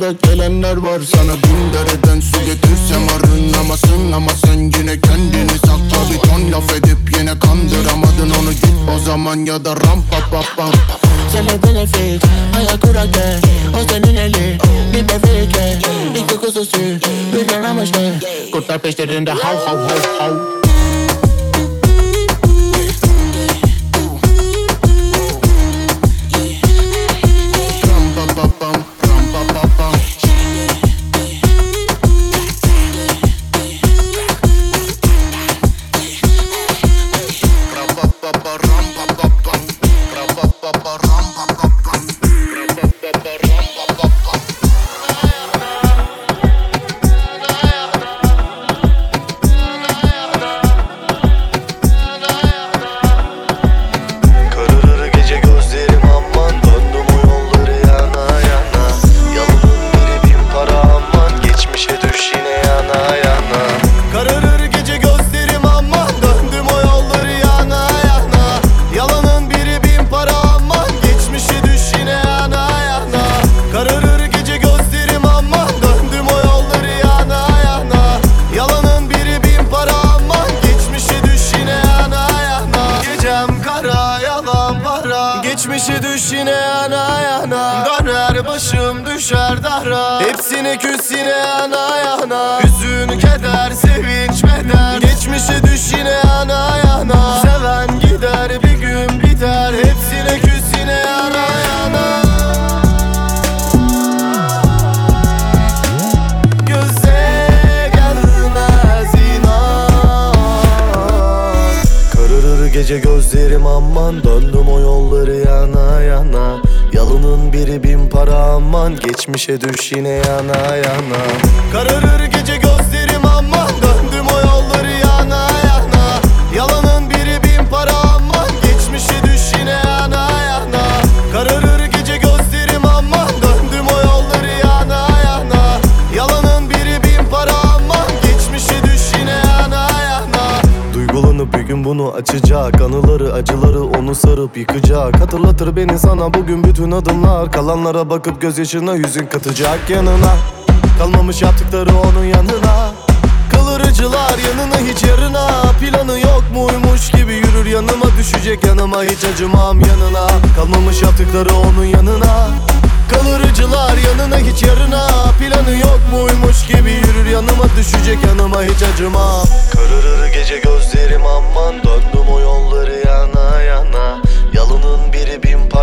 better Yalanlara bakıp gözyaşına yüzün katacak yanına. Kalmamış yaptıkları onun yanına. Kalırıcılar yanına hiç yarına. Planı yok muymuş gibi yürür yanıma. Düşecek yanıma hiç acımam yanına. Kalmamış yaptıkları onun yanına. Kalırıcılar yanına hiç yarına. Planı yok muymuş gibi yürür yanıma. Düşecek yanıma hiç acımam. Kararır gece gözlerim aman Döndüm o yolları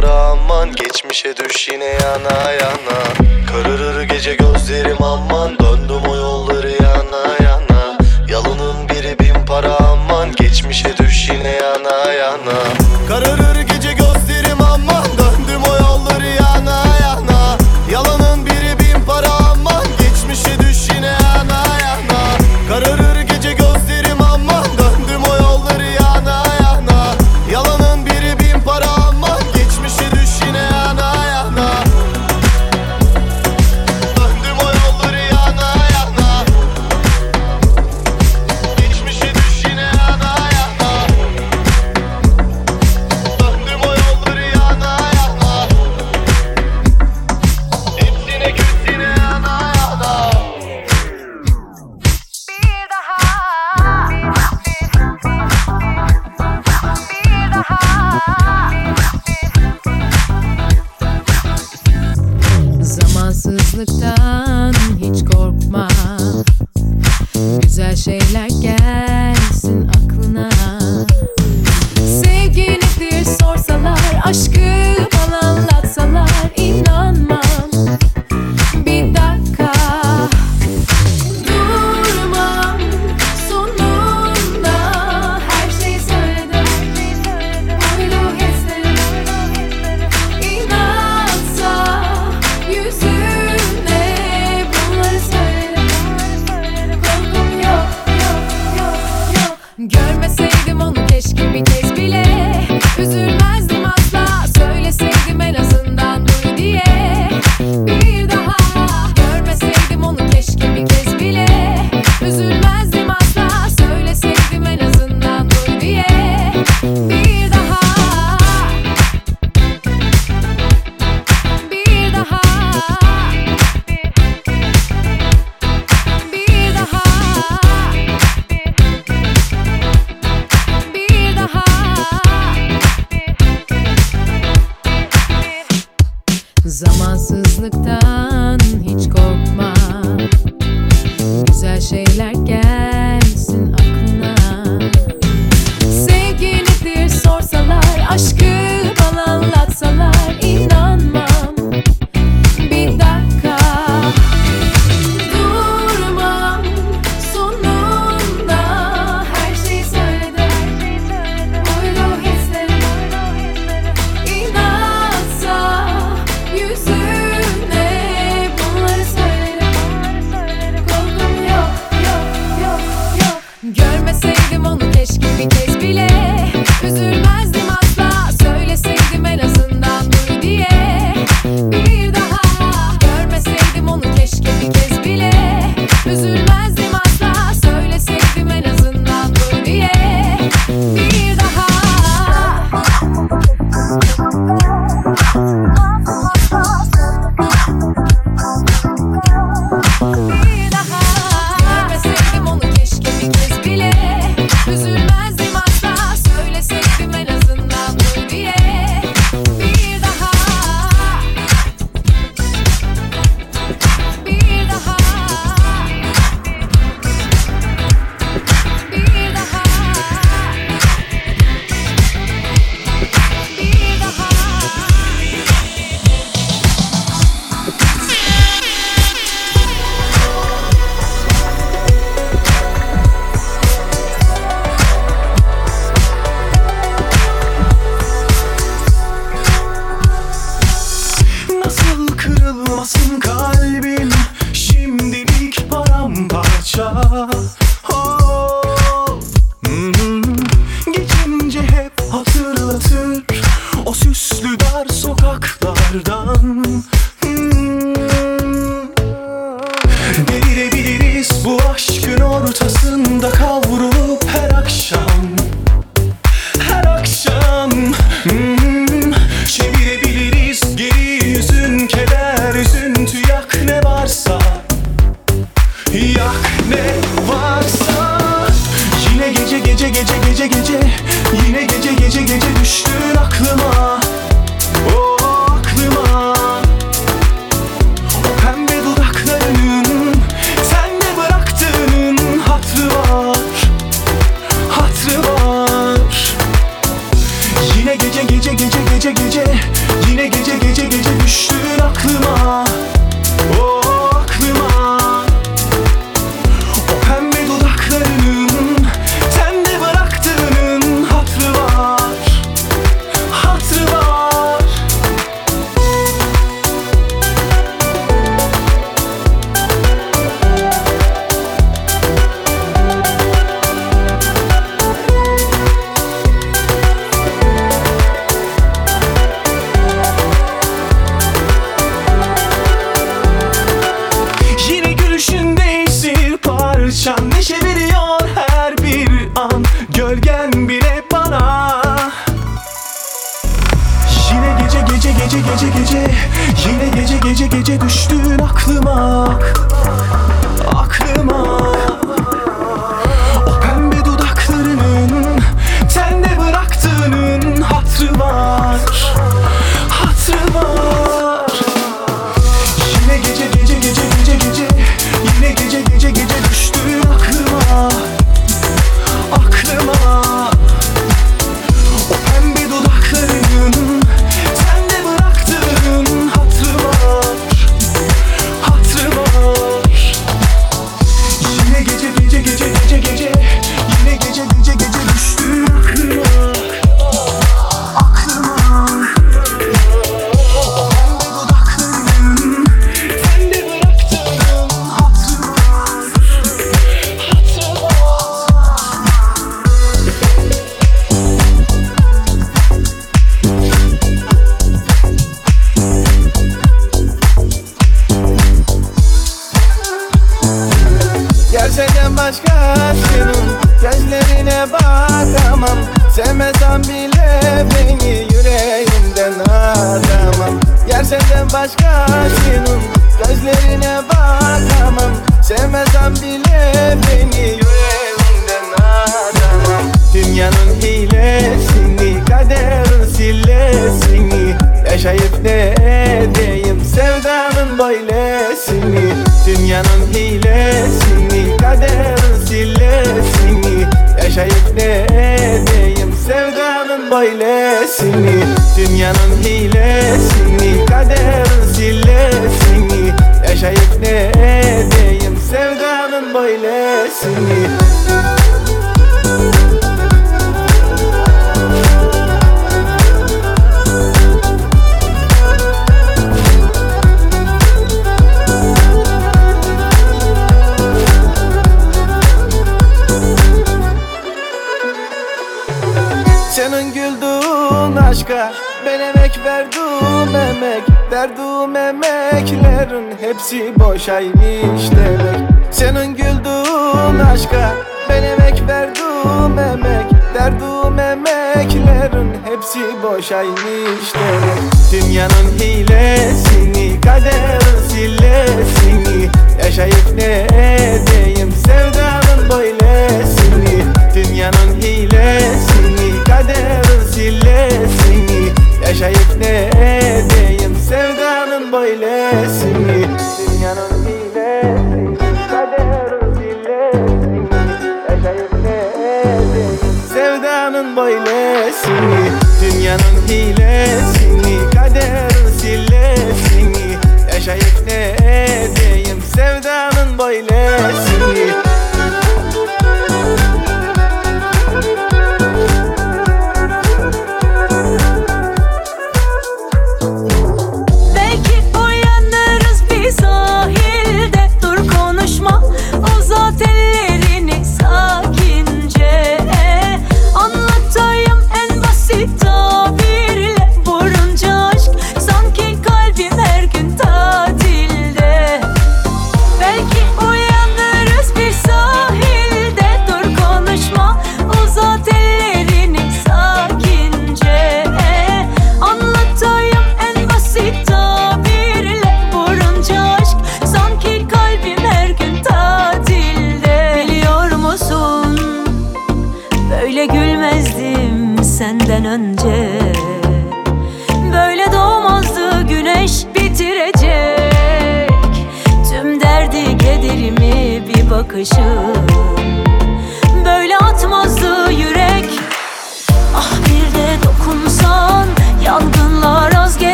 duvara aman Geçmişe düş yine yana yana. Kararır gece gözlerim aman Döndüm o yolları yana yana. Yalanın biri bin para aman Geçmişe düş yine yana yana.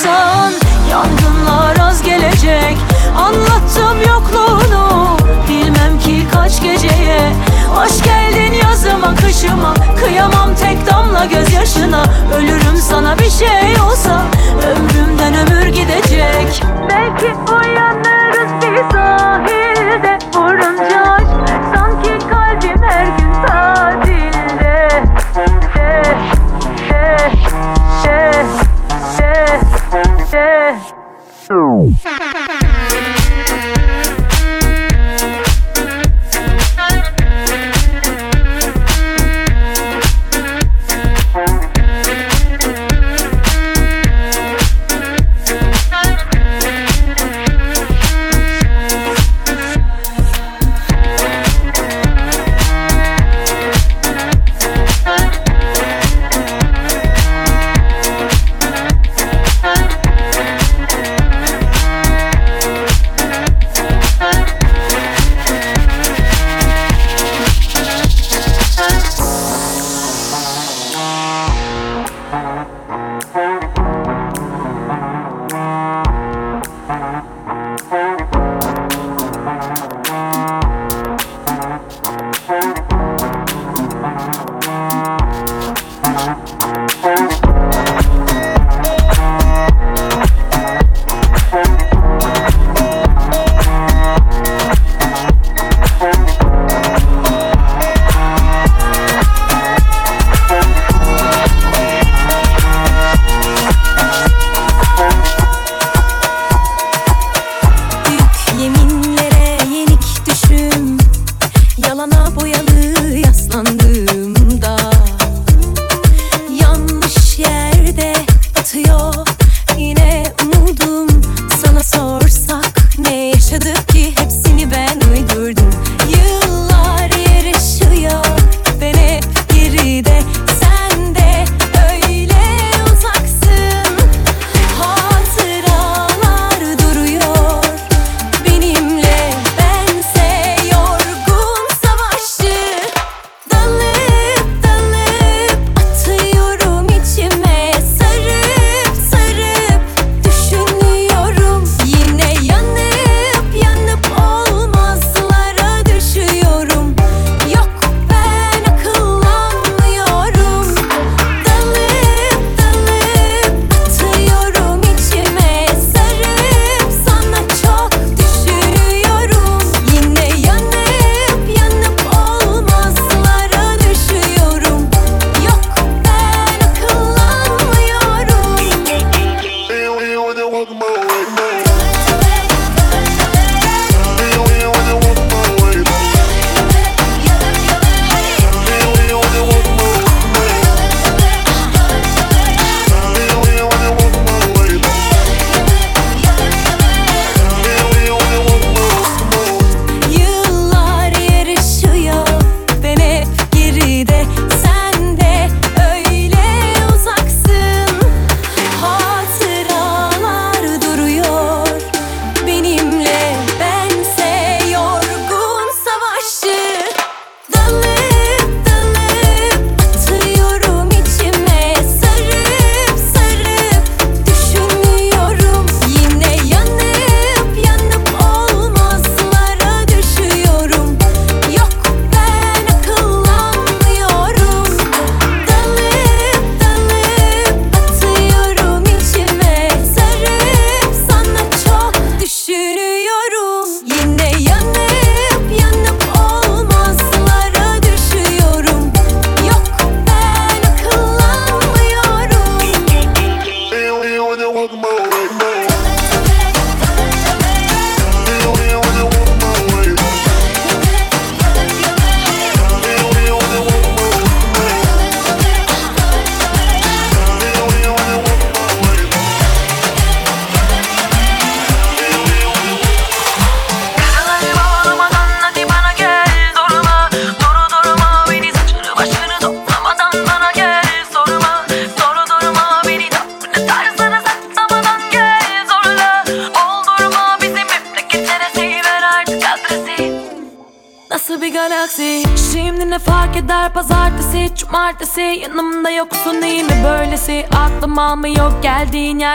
insan Yangınlar az gelecek. Anlattım yokluğunu. Bilmem ki kaç geceye. Hoş geldin yazıma kışıma. Kıyamam tek damla gözyaşına. Ölürüm sana bir şey olsa. Ömrümden ömür gidecek. Belki uyanırız bir sahil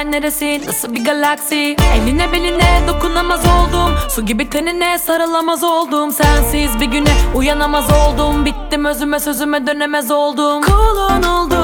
yer neresi Nasıl bir galaksi? Eline beline dokunamaz oldum. Su gibi tenine sarılamaz oldum. Sensiz bir güne uyanamaz oldum. Bittim özüme sözüme dönemez oldum. Kulun oldum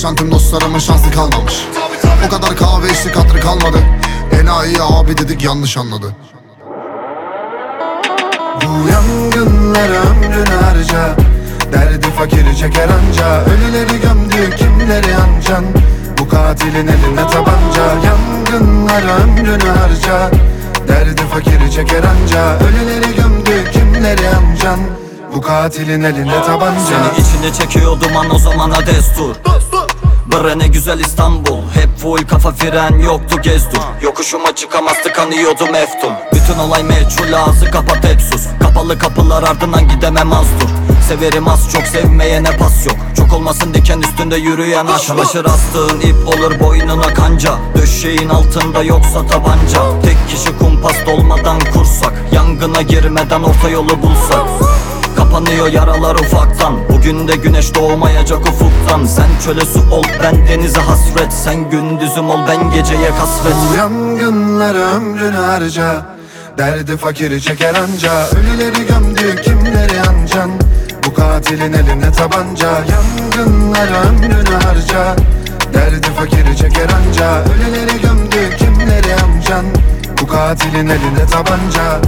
Tüm dostlarımın şansı kalmamış. O kadar kahve içtik hatırı kalmadı. Enayi abi dedik yanlış anladı. Bu yangınlara ömrünü harca. Derdi fakiri çeker anca. Ölüleri gömdü kimleri ancan? Bu katilin eline tabanca. Yangınlara ömrünü harca. Derdi fakiri çeker anca. Ölüleri gömdü kimleri ancan? Bu katilin eline tabanca. Seni içine çekiyor duman o zamana destur Bre ne güzel İstanbul. Hep full kafa fren yoktu gezdur Yokuşuma çıkamaz tıkanıyordum eftun. Bütün olay meçhul ağzı kapat hep sus. Kapalı kapılar ardından gidemem az dur. Severim az çok sevmeyene pas yok. Çok olmasın diken üstünde yürüyen aşk Çalışır astığın ip olur boynuna kanca. Döşeğin altında yoksa tabanca. Tek kişi kumpas dolmadan kursak. Yangına girmeden orta yolu bulsak Kapanıyor yaralar ufaktan. Bugün de güneş doğmayacak ufuktan. Sen çöle su ol ben denize hasret. Sen gündüzüm ol ben geceye kasvet. Bu yangınlara ömrünü harca Derdi fakiri çeker anca. Ölüleri gömdü kimleri ancan? Bu katilin eline tabanca. Yangınlara ömrünü harca Derdi fakiri çeker anca. Ölüleri gömdü kimleri amcan Bu katilin eline tabanca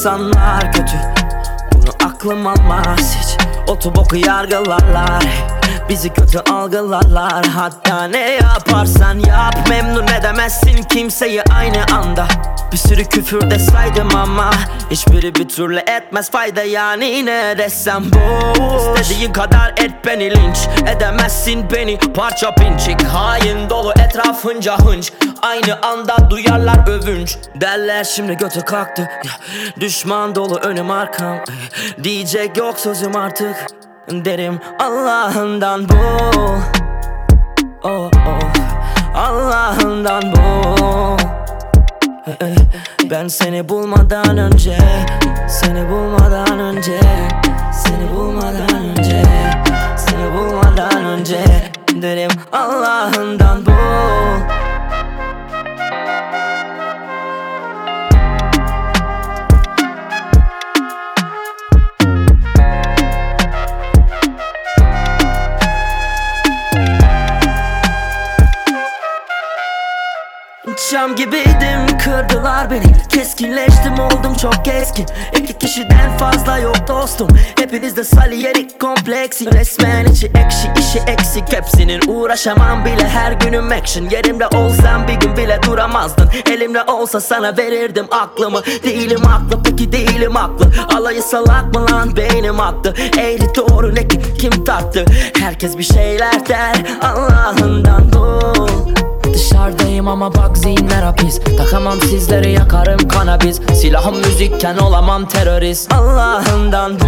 insanlar kötü. Bunu aklım almaz hiç. Otoboku yargılarlar. Bizi kötü algılarlar. Hatta ne yaparsan yap. Memnun edemezsin kimseyi aynı anda. Bir sürü küfür de saydım ama Hiçbiri bir türlü etmez fayda. Yani ne desem boş İstediğin kadar et beni linç. Edemezsin beni. Parça pinçik. Hain dolu etrafınca hınç Aynı anda duyarlar övünç. Derler şimdi götü kalktı. Düşman dolu önüm arkam. Diyecek yok sözüm artık. Derim Allah'ından bul oh, oh. Allah'ından bul Ben seni bulmadan önce Seni bulmadan önce Seni bulmadan önce Seni bulmadan önce Derim Allah'ından beni Keskinleştim oldum çok keskin. İki kişiden fazla yok dostum. Hepinizde saliyerik kompleksi. Resmen içi ekşi işi eksik. Hepsinin uğraşamam bile her günüm action. Yerimde olsam bir gün bile duramazdın. Elimde olsa sana verirdim aklımı. Değilim haklı peki değilim haklı. Alayı salak mı lan beynim aktı? Eğri doğru ne ki kim tarttı Herkes bir şeyler der Allah'ından bul Dışarıdayım ama bak zihinler hapis. Takamam sizleri yakarım kanabis. Silahım müzikken olamam terörist. Allah'ından bu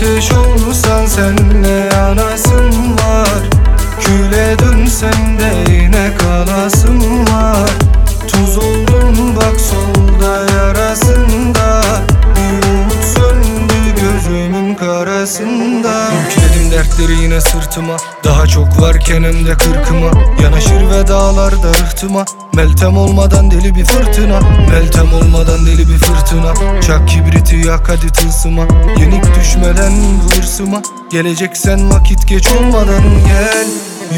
Ateş olsan senle Dertleri yine sırtıma. Daha çok varken hem de kırkıma. Yanaşır ve dağlarda rıhtıma. Meltem olmadan deli bir fırtına. Meltem olmadan deli bir fırtına. Çak kibriti yak hadi tılsıma. Yenik düşmeden bu hırsıma Geleceksen vakit geç olmadan gel.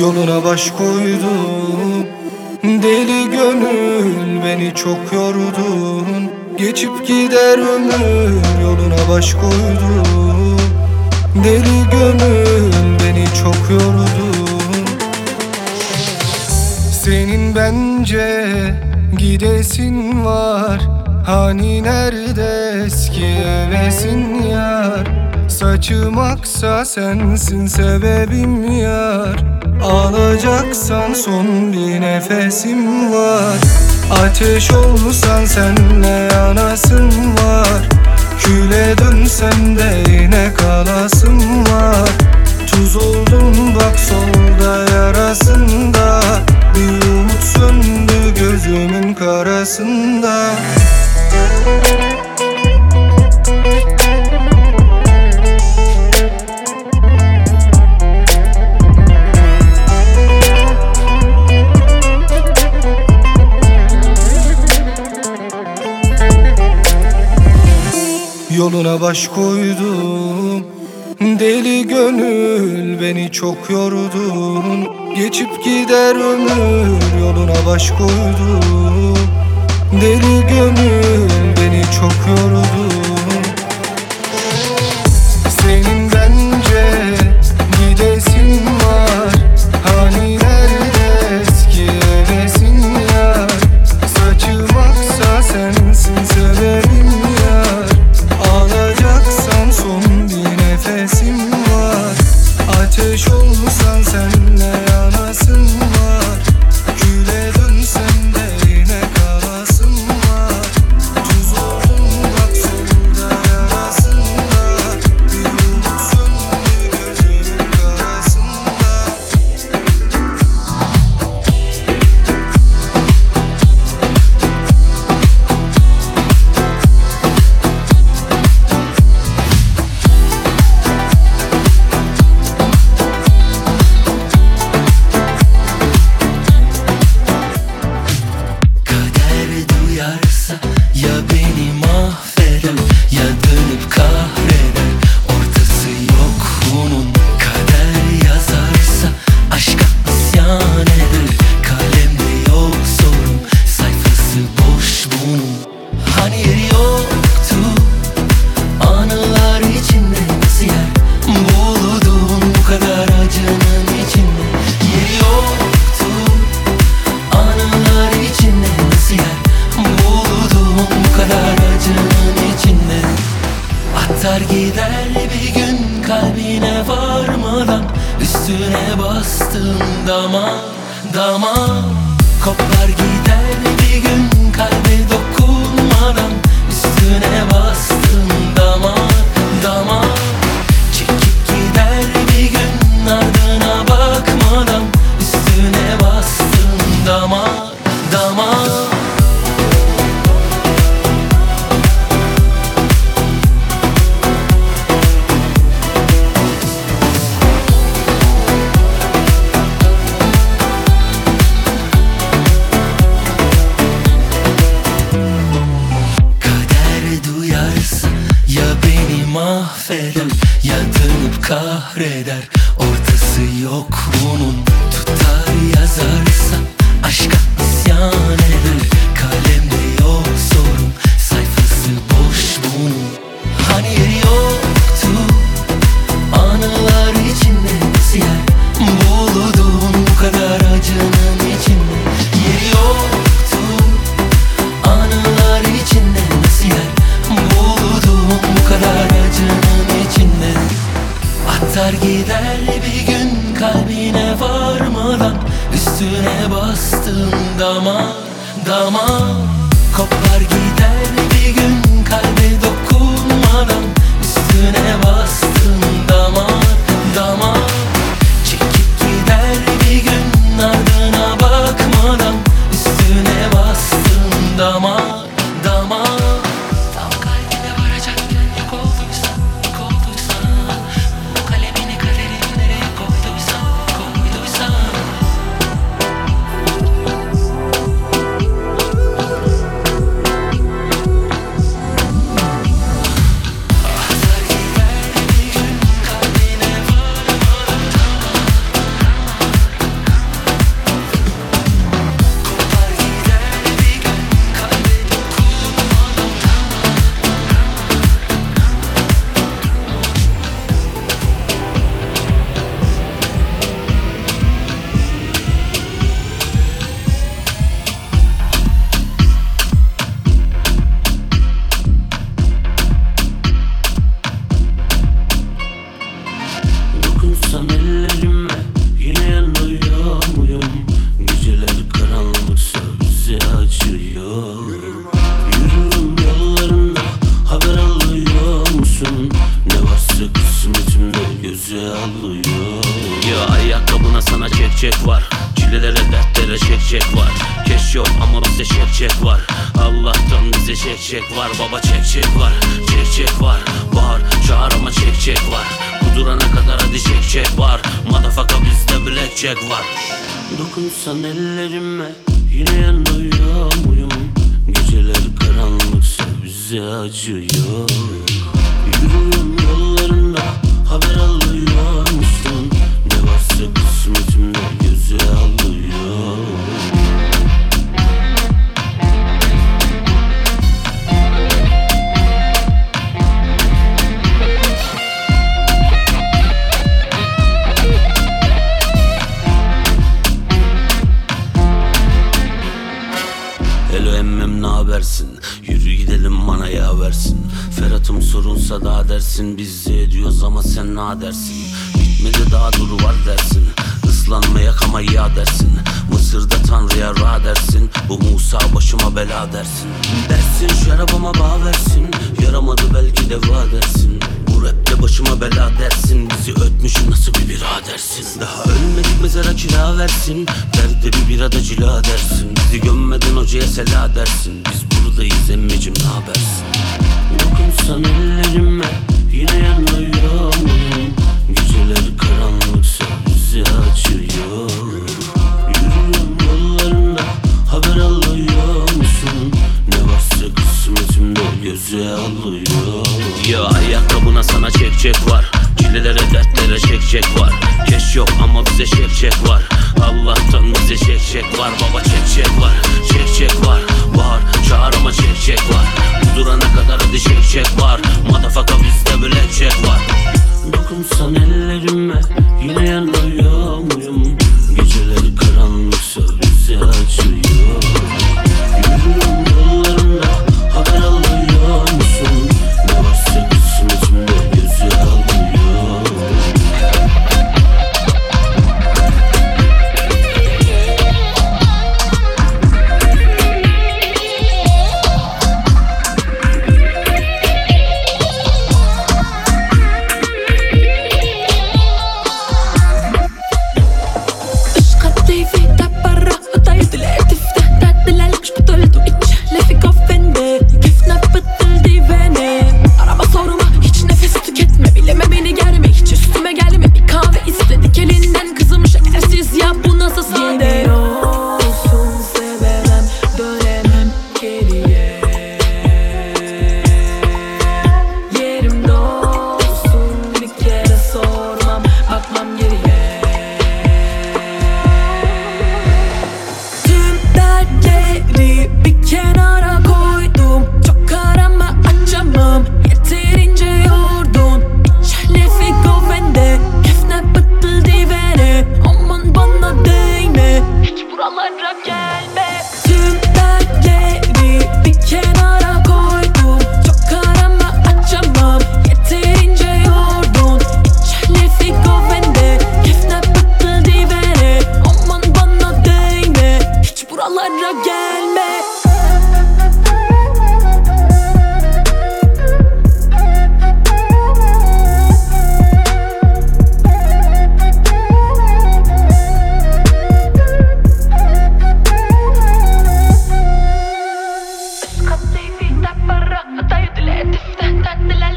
Yoluna baş koydum. Deli gönül beni çok yordun Geçip gider ömür yoluna baş koydum. Deli gönül çok yordun Senin bence gidesin var. Hani nerede eski hevesin yar? Saçım aksa sensin sebebim yar. Alacaksan son bir nefesim var. Ateş olsan senle yanasın var. Küle dönsem de yine kalasın var Tuz oldum bak solda yarasında. Bir umut söndü gözümün karasında. Yoluna baş koydum Deli gönül beni çok yordun Geçip gider ömür yoluna baş koydum Deli gönül beni çok yordun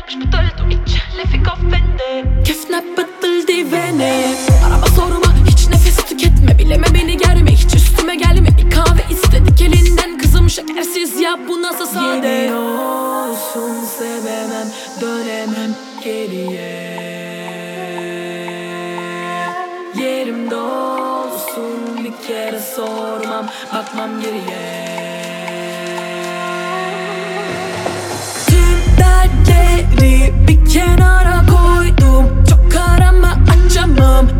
مش بطلت واتشقلب فيك offended Kefne bıttıl divene Araba sorma hiç nefes tüketme. Bileme beni germe hiç üstüme gelme. Bir kahve istedik elinden. Kızım şekersiz ya bu nasıl sade? mom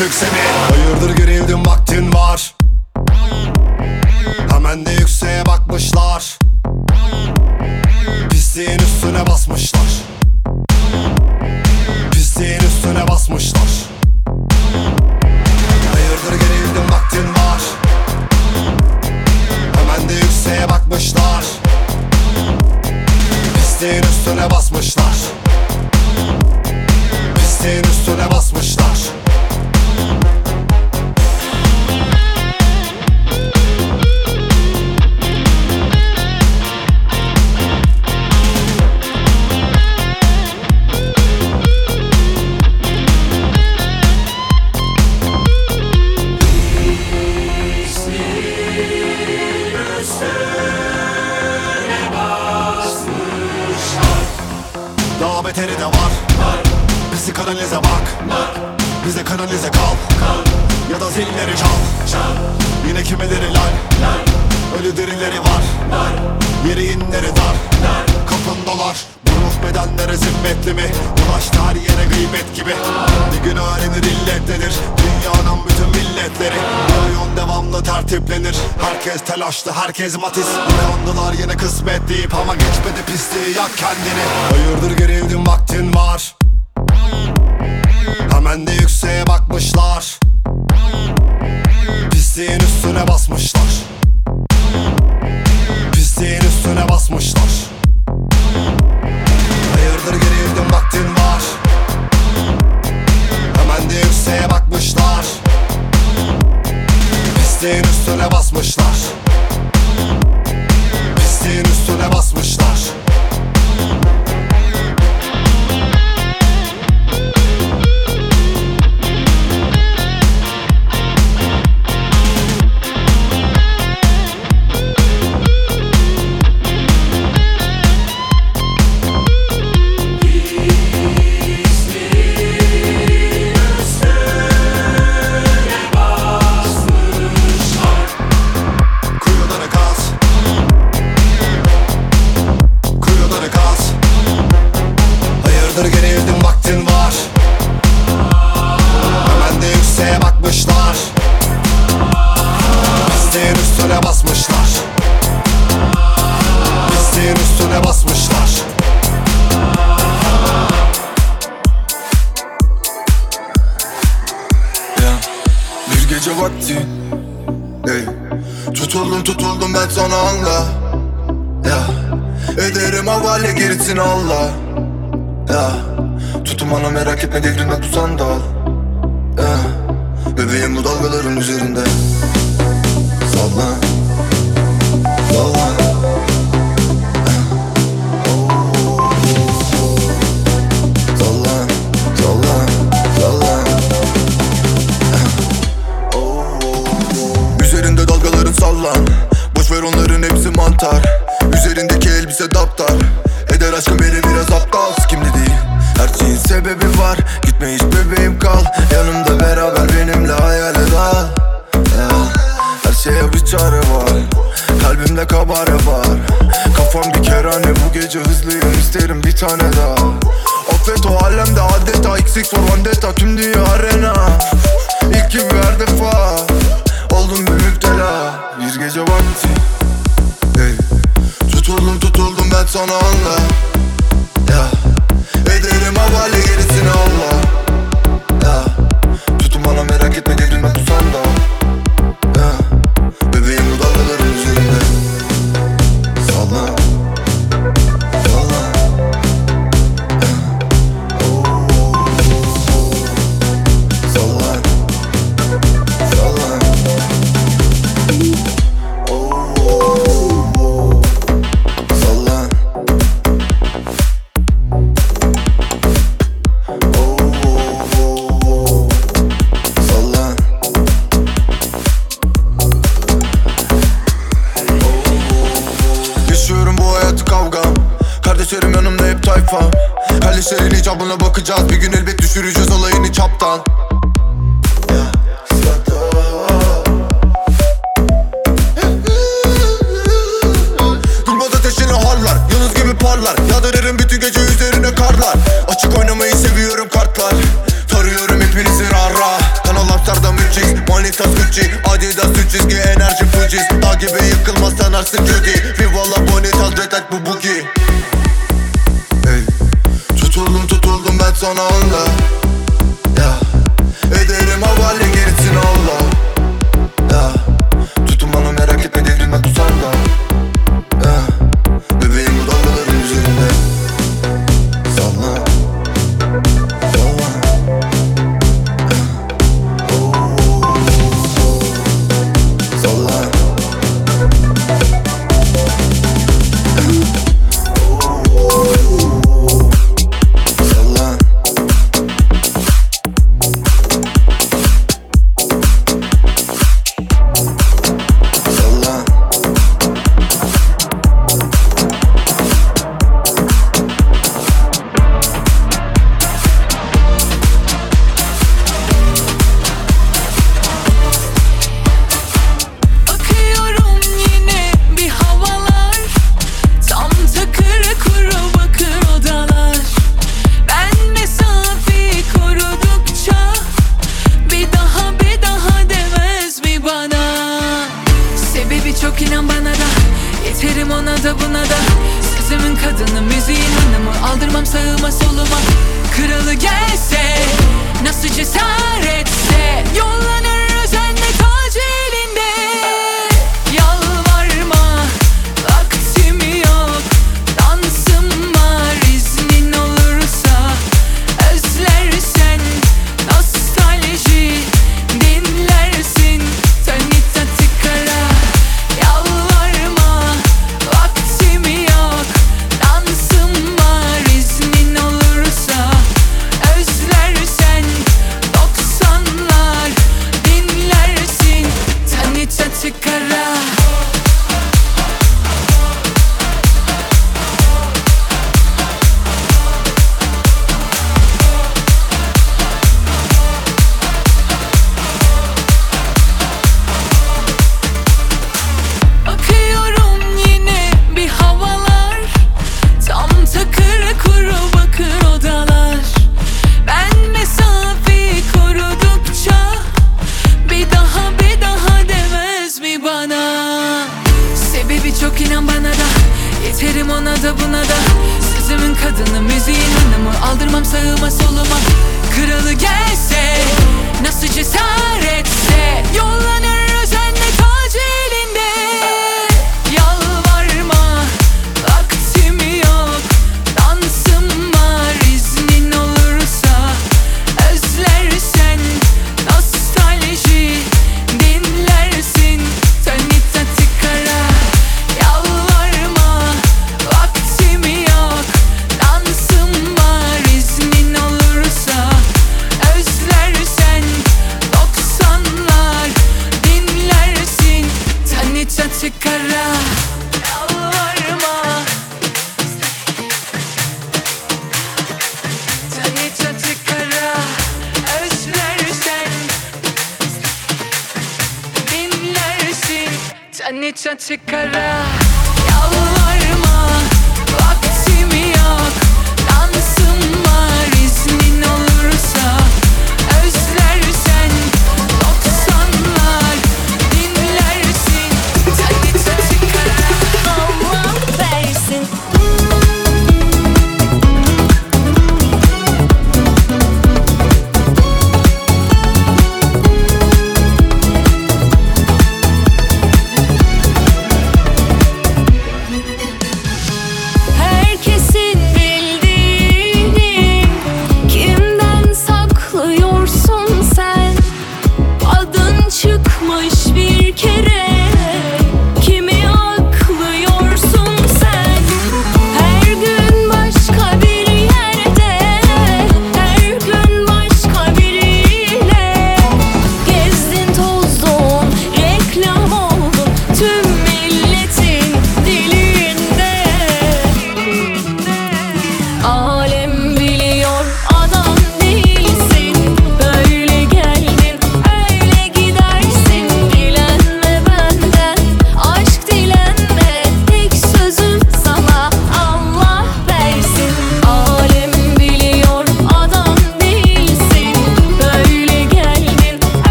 bak var tutuldum ben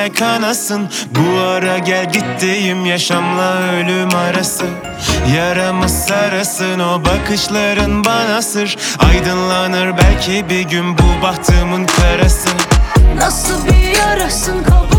ve kanasın. Bu ara gel gittiğim yaşamla ölüm arası. Yaramı sarasın o bakışların bana sır. Aydınlanır belki bir gün bu bahtımın karası. Nasıl bir yarasın kabuk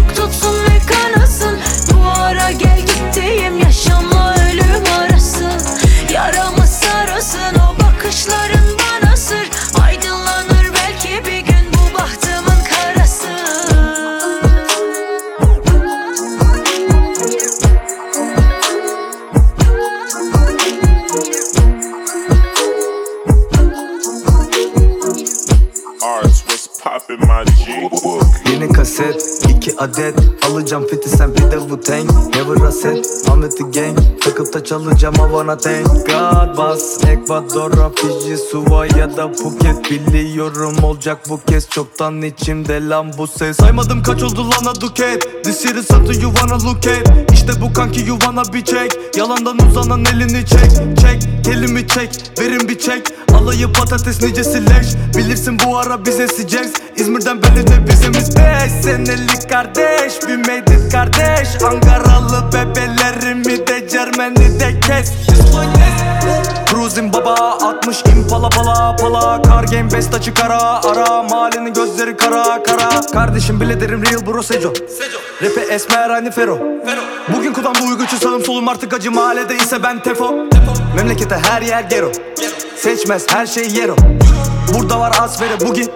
adet. Alacağım fiti sen bir de Wu Tang Never a set I'm with the gang Takıp da çalacağım Havana thank God Bas Ekvador'a Fiji Suva ya da Phuket. Biliyorum olacak bu kez Çoktan içimde lan bu ses. Saymadım kaç oldu lan a duket This is something you wanna look at. İşte bu kanki you wanna be check Yalandan uzanan elini çek. Çek kelimi çek Verin bir çek Alayı patates nicesi leş. Bilirsin bu ara bize sıcaks İzmir'den belli de bizimiz beş? Senelik kardeş bir it kardeş. Ankaralı bebelerimi de Cermeni de kes. Cruising baba 60 impala pala pala Kar game best açık ara ara. Mahallenin gözleri kara kara. Kardeşim bile derim real bro Seco Rap'e esmer aynı Fero. Bugün kulağım bu uyguçu sağım solum artık acı mahallede ise ben tefo. Memlekete her yer gero Seçmez her şey yero Burada var asfere bugün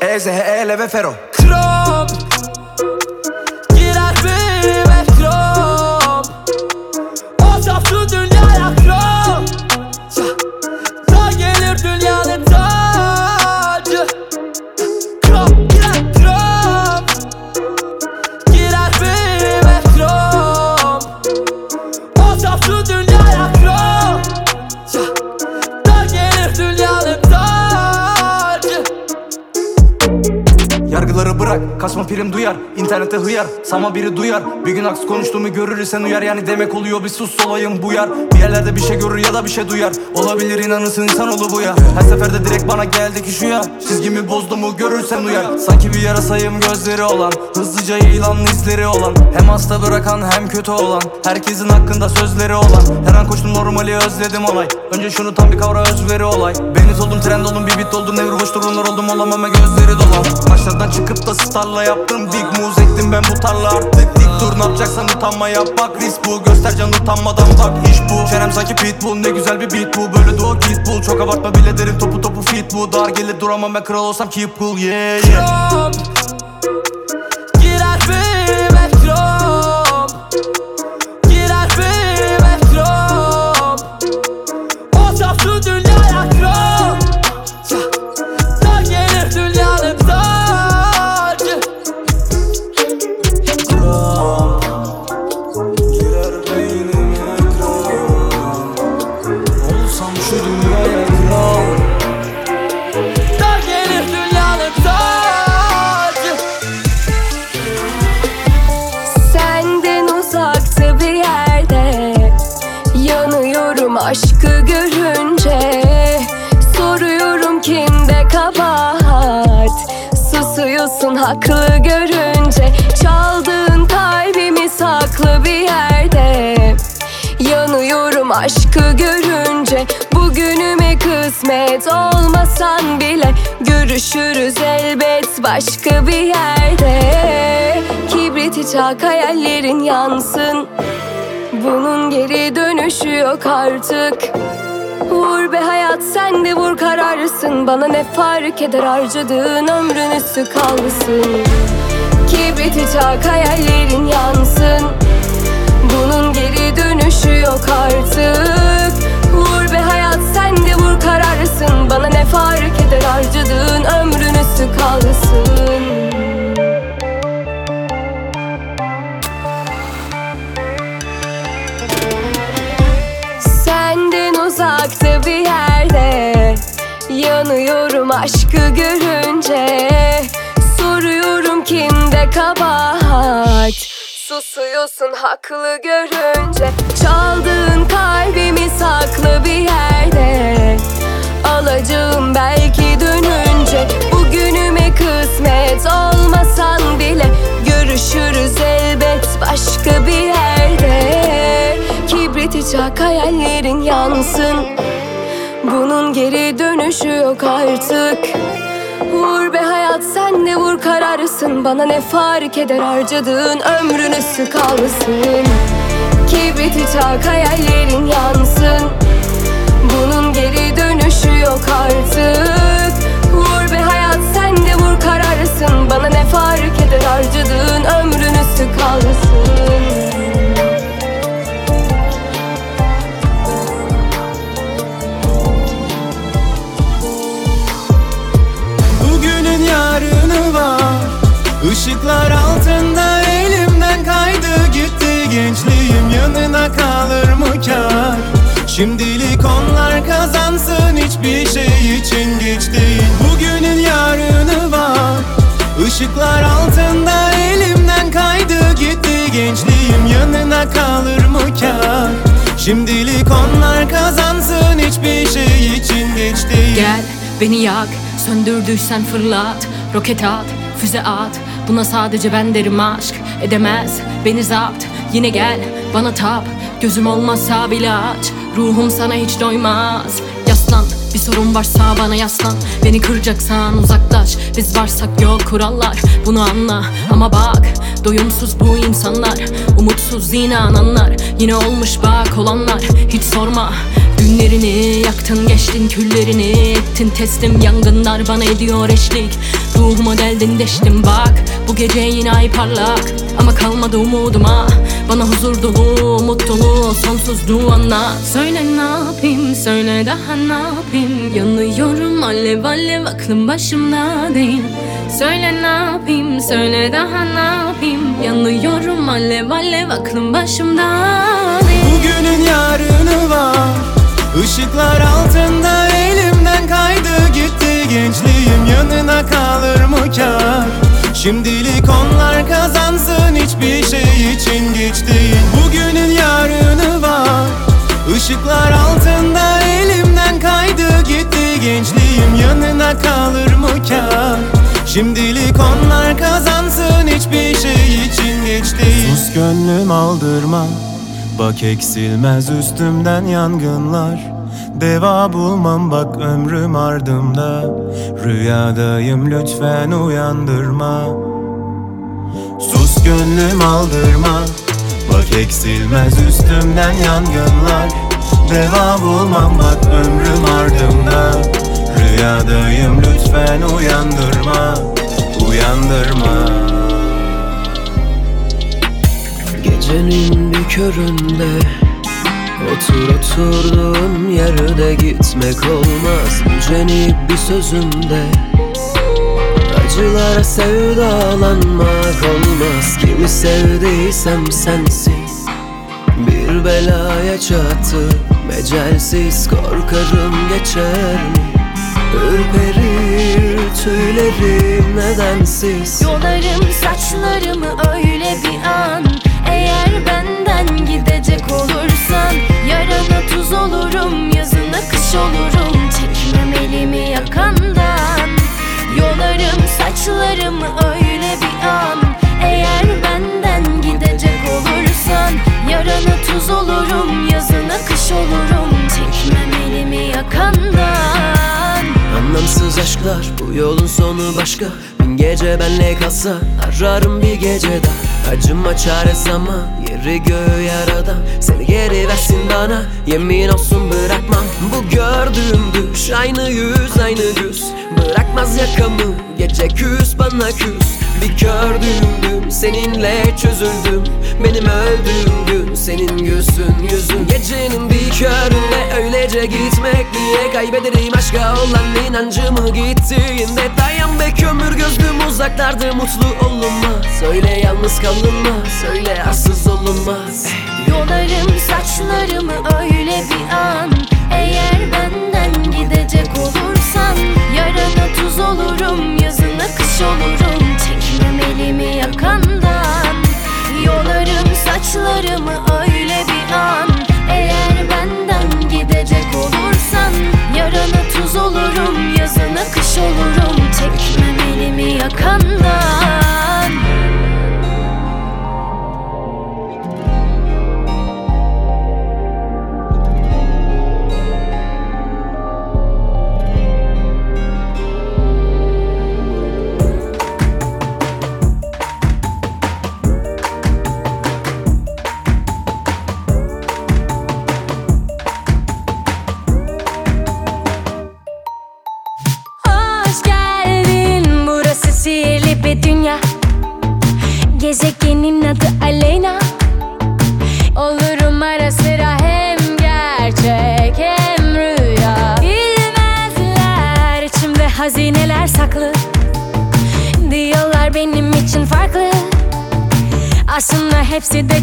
Eze hele ve Fero bırak kasma prim duyar İnternette hıyar. Sama biri duyar Bir gün aks konuştuğumu görür sen uyar. Yani demek oluyor bir sus olayım bu yar. Bir yerlerde bir şey görür ya da bir şey duyar. Olabilir inanırsın insanoğlu bu ya. Her seferde direkt bana geldi ki şu ya. Çizgimi bozdu mu görürsen uyar. Sanki bir yarasayım gözleri olan Hızlıca yayılan izleri olan. Hem hasta bırakan hem kötü olan. Herkesin hakkında sözleri olan. Her an koştum normali özledim olay. Önce şunu tam bir kavra özveri olay Deniz oldum trend oldum bir bit oldum Nevir hoş durumlar oldum olamama gözleri dolu Başlardan çıkıp da starla yaptım Big moves ektim ben bu tarla artık. Dik dur ne yapacaksan utanma yap bak risk bu Göstercan utanmadan bak iş bu. Çenem sanki pitbull ne güzel bir beat bu Böyle duo git çok abartma bile derim topu topu fit bu. Dar gelir duramam ben kral olsam keep cool yeah yeah. Krom aşkı görünce Bugünüme kısmet olmasan bile Görüşürüz elbet başka bir yerde. Kibriti çak hayallerin yansın. Bunun geri dönüşü yok artık. Vur be hayat sen de vur kararlısın Bana ne fark eder harcadığın ömrün üstü kalsın. Kibriti çak hayallerin yansın bunun geri dönüşü yok artık. Vur be hayat sen de vur kararlısın Bana ne fark eder harcadığın ömrün üstü Senden uzakta bir yerde Yanıyorum aşkı görünce. Soruyorum kimde kabahat Susuyorsun haklı görünce. Çaldığın kalbimi saklı bir yerde. Alacağım belki dönünce. Bugünüme kısmet olmasan bile Görüşürüz elbet başka bir yerde. Kibriti çak hayallerin yansın. Bunun geri dönüşü yok artık Vur be hayat sen de vur kararlısın Bana ne fark eder harcadığın ömrün üstü kalsın Kibriti çak hayallerin yansın. Bunun geri dönüşü yok artık. Vur be hayat sen de vur kararlısın Bana ne fark eder harcadığın ömrün üstü kalsın yarını var. Işıklar altında elimden kaydı gitti. Gençliğim yanına kalır mı kar? Şimdilik onlar kazansın hiçbir şey için geç değil. Bugünün yarını var. Işıklar altında elimden kaydı gitti. Gençliğim yanına kalır mı kar? Şimdilik onlar kazansın hiçbir şey için geç değil. Gel beni yak Söndürdüysen fırlat Roket at füze at. Buna sadece ben derim aşk. Edemez beni zapt. Yine gel bana tap. Gözüm olmazsa bile aç. Ruhum sana hiç doymaz. Yaslan bir sorun varsa bana yaslan. Beni kıracaksan uzaklaş. Biz varsak yok kurallar. Bunu anla. Ama bak Doyumsuz bu insanlar. Umutsuz inananlar. Yine olmuş bak olanlar. Hiç sorma. Günlerini yaktın geçtin küllerini Ettin. Teslim yangınlar bana ediyor eşlik Ruhuma geldin deştim bak. Bu gece yine ay parlak. Ama kalmadı umuduma. Bana huzur dolu mutluluğu sonsuzluğu anla. Söyle ne yapayım söyle daha ne yapayım? Yanıyorum alev alev aklım başımda değil. Söyle ne yapayım söyle daha ne yapayım? Yanıyorum alev alev aklım başımda değil. Bugünün yarını var. Işıklar altında elimden kaydı Gençliğim yanına kalır mı kar? Şimdilik onlar kazansın hiçbir şey için geç değil. Bugünün yarını var. Işıklar altında elimden kaydı gitti Gençliğim yanına kalır mı kar? Şimdilik onlar kazansın hiçbir şey için geç değil. Sus gönlüm aldırma Bak eksilmez üstümden yangınlar Deva bulmam bak ömrüm ardımda. Rüyadayım lütfen uyandırma. Sus gönlüm aldırma. Bak eksilmez üstümden yangınlar. Deva bulmam bak ömrüm ardımda. Rüyadayım lütfen uyandırma. Uyandırma. Gecenin bir köründe Otur oturduğun yerde gitmek olmaz. Yücenik bir sözünde Acılara sevdalanmak olmaz. Kimi sevdiysem sensin Bir belaya çattı Mecelsiz korkarım geçer mi? Ürperir tüylerim nedensiz. Yolarım saçlarımı öyle bir an Olurum yazına kış olurum. Çekmem elimi yakandan. Yolarım saçlarımı öyle bir an. Eğer benden gidecek olursan Yarana tuz olurum yazına kış olurum. Çekmem elimi yakandan. Anlamsız aşklar bu yolun sonu başka Bin gece benle kalsa ararım bir gece daha. Acıma çaresiz ama yeri göğü yarada. Seni geri versin bana yemin olsun bırakmam. Bu gördüğüm düş aynı yüz aynı güz. Bırakmaz yakamı gece küs bana küs. Bir gördüğüm gün seninle çözüldüm. Benim öldüğüm gün senin gülsün yüzün. Gecenin bir köründe öylece gitmek Niye kaybederim. Aşka olan inancımı gittiğinde Dayan be kömür gözlüm uzaklarda mutlu olunmaz. Söyle yalnız kalınmaz Söyle arsız olunmaz. Yolarım saçlarımı öyle bir an. Eğer benden gidecek olursan Yarana tuz olurum yazına kış olurum. Çekmem elimi yakandan. Yolarım saçlarımı öyle bir an Yarana tuz olurum yazına kış olurum. Çekmem elimi yakandan Aslında hepsi de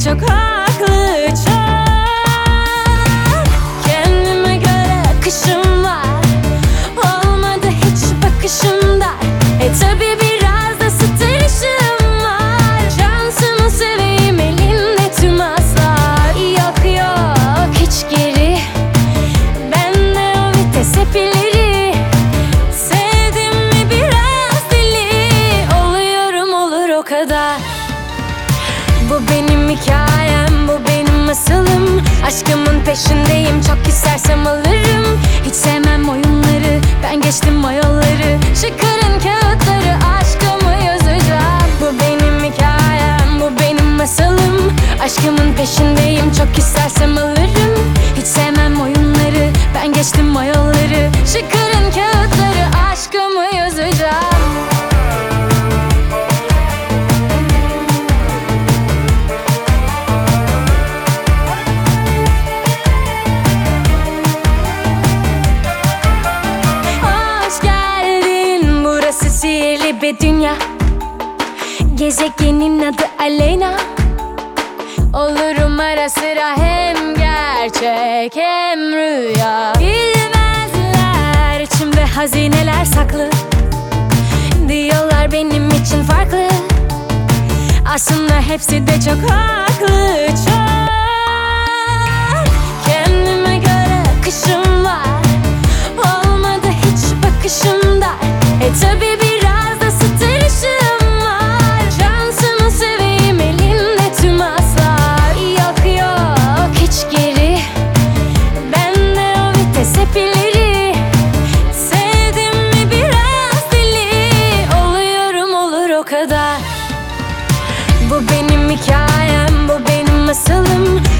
peşindeyim, çok istersem alırım. Hiç sevmem oyunları, ben geçtim o yolları Çıkarın kağıtları, aşkımı yazacağım. Bu benim hikayem, bu benim masalım. Aşkımın peşindeyim, çok istersem alırım. Hiç sevmem oyunları, ben geçtim o yolları Çıkarın kağıtları, bir dünya. Gezegenin adı Aleyna. Olurum ara sıra hem gerçek hem rüya. Bilmezler içimde hazineler saklı. Diyorlar benim için farklı. Aslında hepsi de çok haklı çok. Kendime göre akışım var. Olmadı hiç bakışımda. E tabi biraz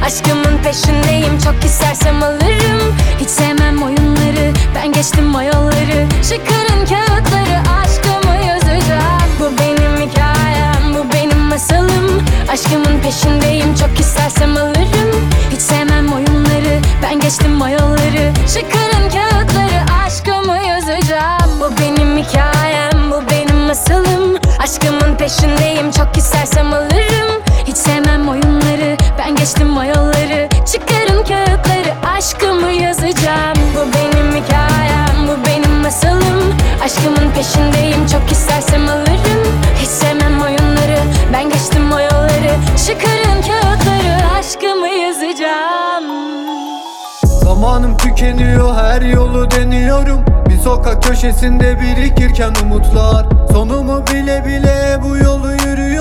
Aşkımın peşindeyim çok istersem alırım. Hiç sevmem oyunları ben geçtim o yolları Çıkarın kağıtları aşkımı yazacağım Bu benim hikayem bu benim masalım. Aşkımın peşindeyim çok istersem alırım. Hiç sevmem oyunları ben geçtim o yolları Çıkarın kağıtları aşkımı yazacağım Bu benim hikayem bu benim masalım. Aşkımın peşindeyim çok istersem alırım sevmem oyunları. Ben geçtim o yolları Çıkarın kağıtları. Aşkımı yazacağım. Bu benim hikayem. Bu benim masalım. Aşkımın peşindeyim. Çok istersem alırım. Hiç sevmem oyunları. Ben geçtim o yolları Çıkarın kağıtları. Aşkımı yazacağım. Zamanım tükeniyor. Her yolu deniyorum. Bir sokak köşesinde birikirken umutlar. Sonumu bile bile bu yolu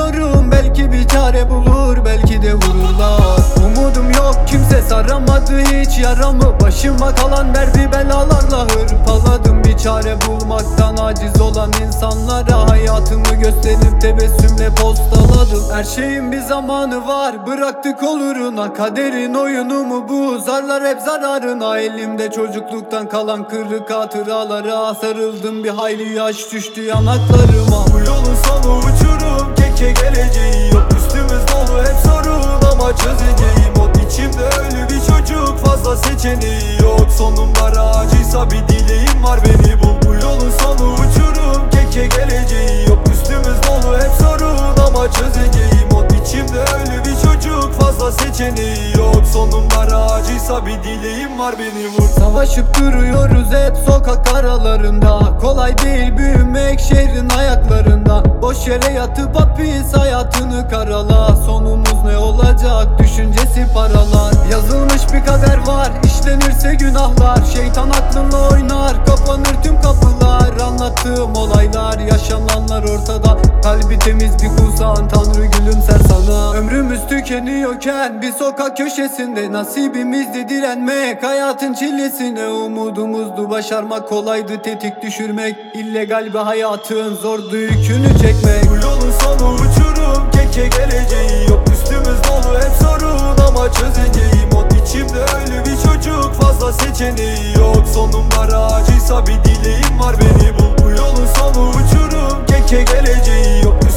yürüyorum Belki bir çare bulur belki de vururlar. Umudum yok kimse saramadı hiç yaramı. Başıma kalan derdi belalarla hırpaladım. Bir çare bulmaktan aciz olan insanlara Hayatımı gösterip tebessümle postaladım. Her şeyin bir zamanı var bıraktık oluruna. Kaderin oyunu mu bu? Zarlar hep zararına. Elimde çocukluktan kalan kırık hatıralara Sarıldım. Bir hayli yaş düştü yanaklarıma. Bu yolun sonu uçurum keke geleceği yok. Üstümüz dolu hep sorun ama çözeceğim. O içimde ölü bir çocuk fazla seçeneği yok. Sonum var acıysa bir dileğim var. Beni bul Bu yolun sonu uçurum. Keke geleceği yok. Üstümüz dolu hep sorun ama çözeceğim içimde ölü bir çocuk fazla seçeneği yok. Sonum var acıysa bir dileğim var beni vur Savaşıp duruyoruz hep sokak aralarında. Kolay değil büyümek şehrin ayaklarında. Boş yere yatıp hapis hayatını karala. Sonumuz ne olacak? Düşüncesi paralar. Yazılmış bir kader var. İşlenirse günahlar. Şeytan aklınla oynar. Kapanır tüm kapılar. Anlattığım olaylar yaşananlar ortada. Kalbi temiz bir kuzan. Tanrı gülümser sana Ömrümüz tükeniyorken bir sokak köşesinde Nasibimizdi direnmek. Hayatın çilesine Umudumuzdu başarmak kolaydı tetik düşürmek. İllegal bir hayatın zordu yükünü çekmek. Bu yolun sonu uçurum keke geleceği yok. Üstümüz dolu hep sorun ama çözeceğim. O içimde ölü bir çocuk fazla seçeneği yok. Sonum var acıysa bir dileğim var beni bul. Bu yolun sonu uçurum keke geleceği yok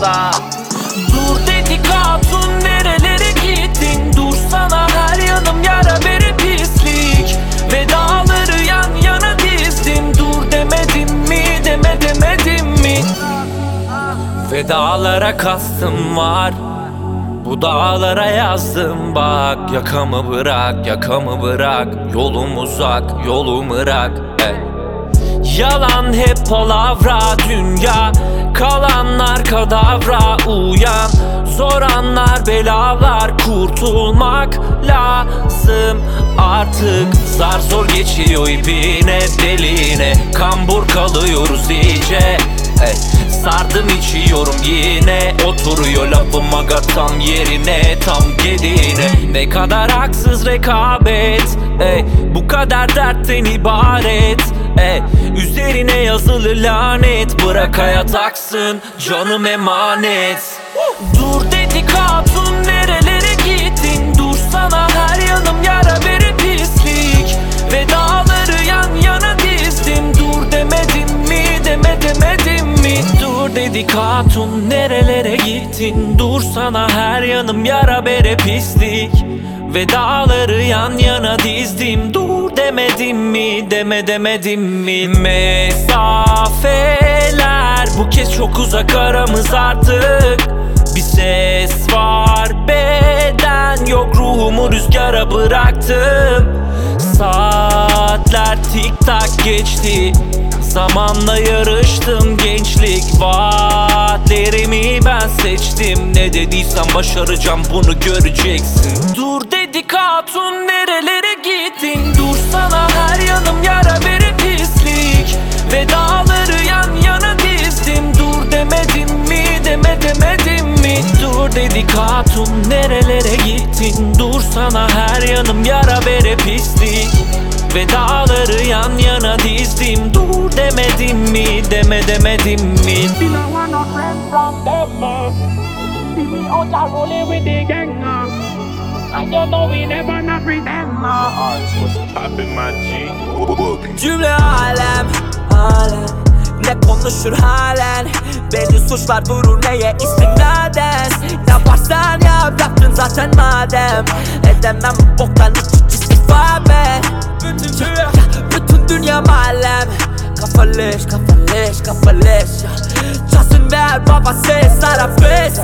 dal Dur dedik hatun nerelere gittin? Dursana her yanım yara beri pislik. Vedaları yan yana dizdim Dur demedim mi deme demedim mi? Vedalara kastım var. Bu dağlara yazdım. Bak Yakamı bırak, yakamı bırak. Yolum uzak, yolum ırak. Eh. Yalan hep palavra dünya Kalanlar kadavra uyan. Zor anlar belalar kurtulmak lazım. Artık Zar zor geçiyor ipine deline Kambur kalıyoruz iyice. Ey, Sardım içiyorum yine. Oturuyor lafım aga tam yerine Tam gediğine. Ne kadar haksız rekabet ey, Bu kadar dertten ibaret. Ey, Üzerine yazılı lanet Bırak hayat aksın canım emanet. Dur dedik hatun nerelere gittin? Dursana her yanım yara beri pislik. Vedaları yan yana dizdim. Dur demedim mi deme demedim mi? Dur dedik hatun nerelere gittin? Dursana her yanım yara bere pislik. Vedaları yan yana dizdim. Dur demedim mi deme demedim mi? Mesafeler bu kez çok uzak aramız artık. Bir ses var beden yok ruhumu rüzgara bıraktım. Saatler tik tak geçti. Zamanla yarıştım gençlik vaatlerimi ben seçtim. Ne dediysem başaracağım bunu göreceksin. Dur dedik hatun nerelere gittin? Dursana her yanım yara beri pislik. Ve demedim mi? Dur dedik hatun nerelere gittin? Dursana her yanım yara bere pislik. Ve dağları yan yana dizdim. Dur demedim mi? Deme demedim mi. Cümle alem, alem Ne konuşur halen? Beni suçlar vurur neye? İstinaden Yaparsan yap yaptın zaten madem. Edemem boktan hiç istifade Bütün dünya, bütün dünya malem. Kafa leş, kafa leş, kafa leş. Çalsın ver baba ses arabesk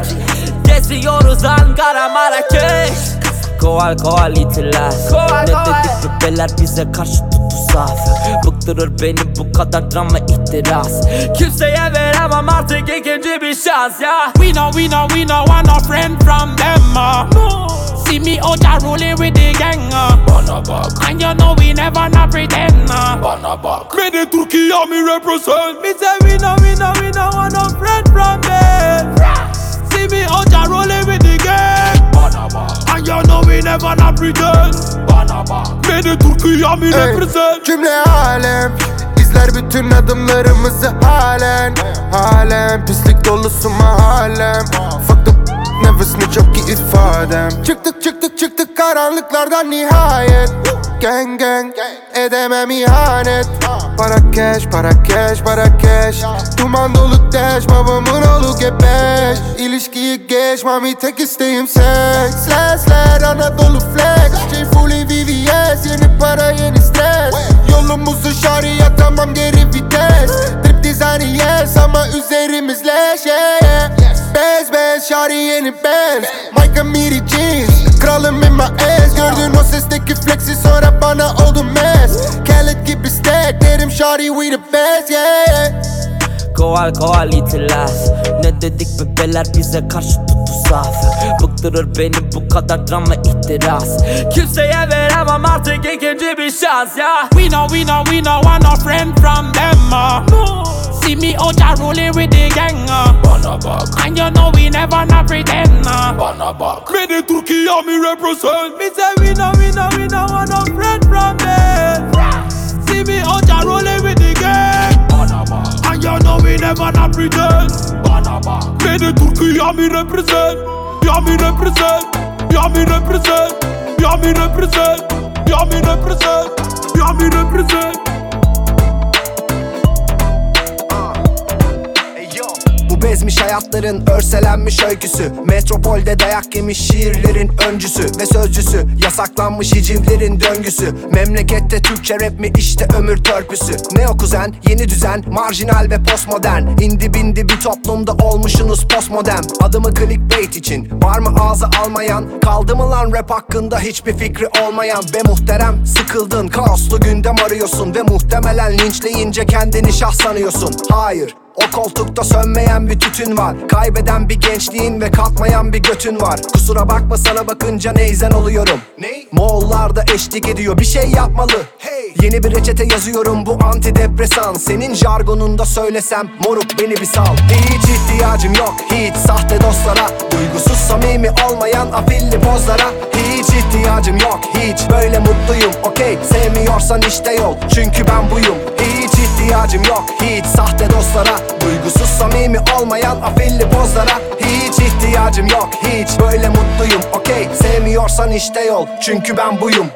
Geziyoruz Ankara Marrakeş Koal koal itiler Ne dedik bebeler bize karşı tuttu zafer Bıktırır beni bu kadar drama ihtiras Kimseye veremem artık ikinci bir şans ya We know, we know, we know, want no friend from them. Uh. See me out there rolling with the gang. Uh. And you know we never not pretend. Uh. Me the Turkey me represent. Me say we know, we know, we know, want no friend from them. See me out there rolling with the gang. And you know we never not pretend. Me the Turkey me Ey, represent. Cümle alem. İzler bütün adımlarımızı halen. Halen pislik dolusu mahallem. Fuck the nefesini çok iyi ifadem. Çıktık çıktık çıktık karanlıklardan nihayet Gang gang edemem ihanet. Para cash para cash para cash. Duman dolu dash babamın oğlu gebeş. İlişkiyi geç mami tek isteğim seks. Lensler Anadolu flex. Şey fully VVS Yeni para yeni stres. Yolumuzu şarya tamam geri vites Drip dizaynı yes ama üzerimiz leş yeah, yeah. Bez bez şari yeni benz Mike Amiri jeans. Kralım in my ass Gördün o sesteki flexi sonra bana oldu mess Khaled gibi stack Derim şari we the best yeah, yeah. Koal koal itiler Ne dedik bebeler bize karşı tuttu zafer Bıktırır beni bu kadar drama ihtiras Kimseye veremem artık ikinci bir şans ya We know, we know, we know, want no friend from them. Uh. See me out there rolling with the gang. Uh. And you know we never not pretend. Uh. Me the Turkey me represent. Me say we know, we know, we know, want no friend from them. See me out there rolling with the gang. You know we never not pretend. Me the Turkey me represent. Yeah me represent. Yeah me represent. Yeah me represent. Yeah me represent. Yeah me represent. Bezmiş hayatların örselenmiş öyküsü. Metropolde dayak yemiş şiirlerin öncüsü ve sözcüsü. Yasaklanmış hicivlerin döngüsü. Memlekette Türkçe rap mi işte ömür törpüsü. Ne o kuzen yeni düzen marjinal ve postmodern. İndi bindi bir toplumda olmuşsunuz postmodern. Adımı clickbait için var mı ağza almayan? Kaldı mı lan rap hakkında hiçbir fikri olmayan? Ve muhterem sıkıldın kaoslu gündem arıyorsun. Ve muhtemelen linçleyince kendini şah sanıyorsun. Hayır o koltukta sönmeyen bir tütün var. Kaybeden bir gençliğin ve kalkmayan bir götün var. Kusura bakma sana bakınca neyzen oluyorum. Ne? Moğollar da eşlik ediyor bir şey yapmalı. Hey. Yeni bir reçete yazıyorum bu antidepresan. Senin jargonunda söylesem moruk beni bir sal. Hiç ihtiyacım yok hiç sahte dostlara. Duygusuz samimi olmayan afilli pozlara Hiç ihtiyacım yok hiç. Böyle mutluyum okey. Sevmiyorsan işte yol çünkü ben buyum. Hiç ihtiyacım yok hiç. Sahte dostlara Duygusuz samimi olmayan afilli pozlara. Hiç ihtiyacım yok hiç. Böyle mutluyum okey. Sevmiyorsan işte yol çünkü ben buyum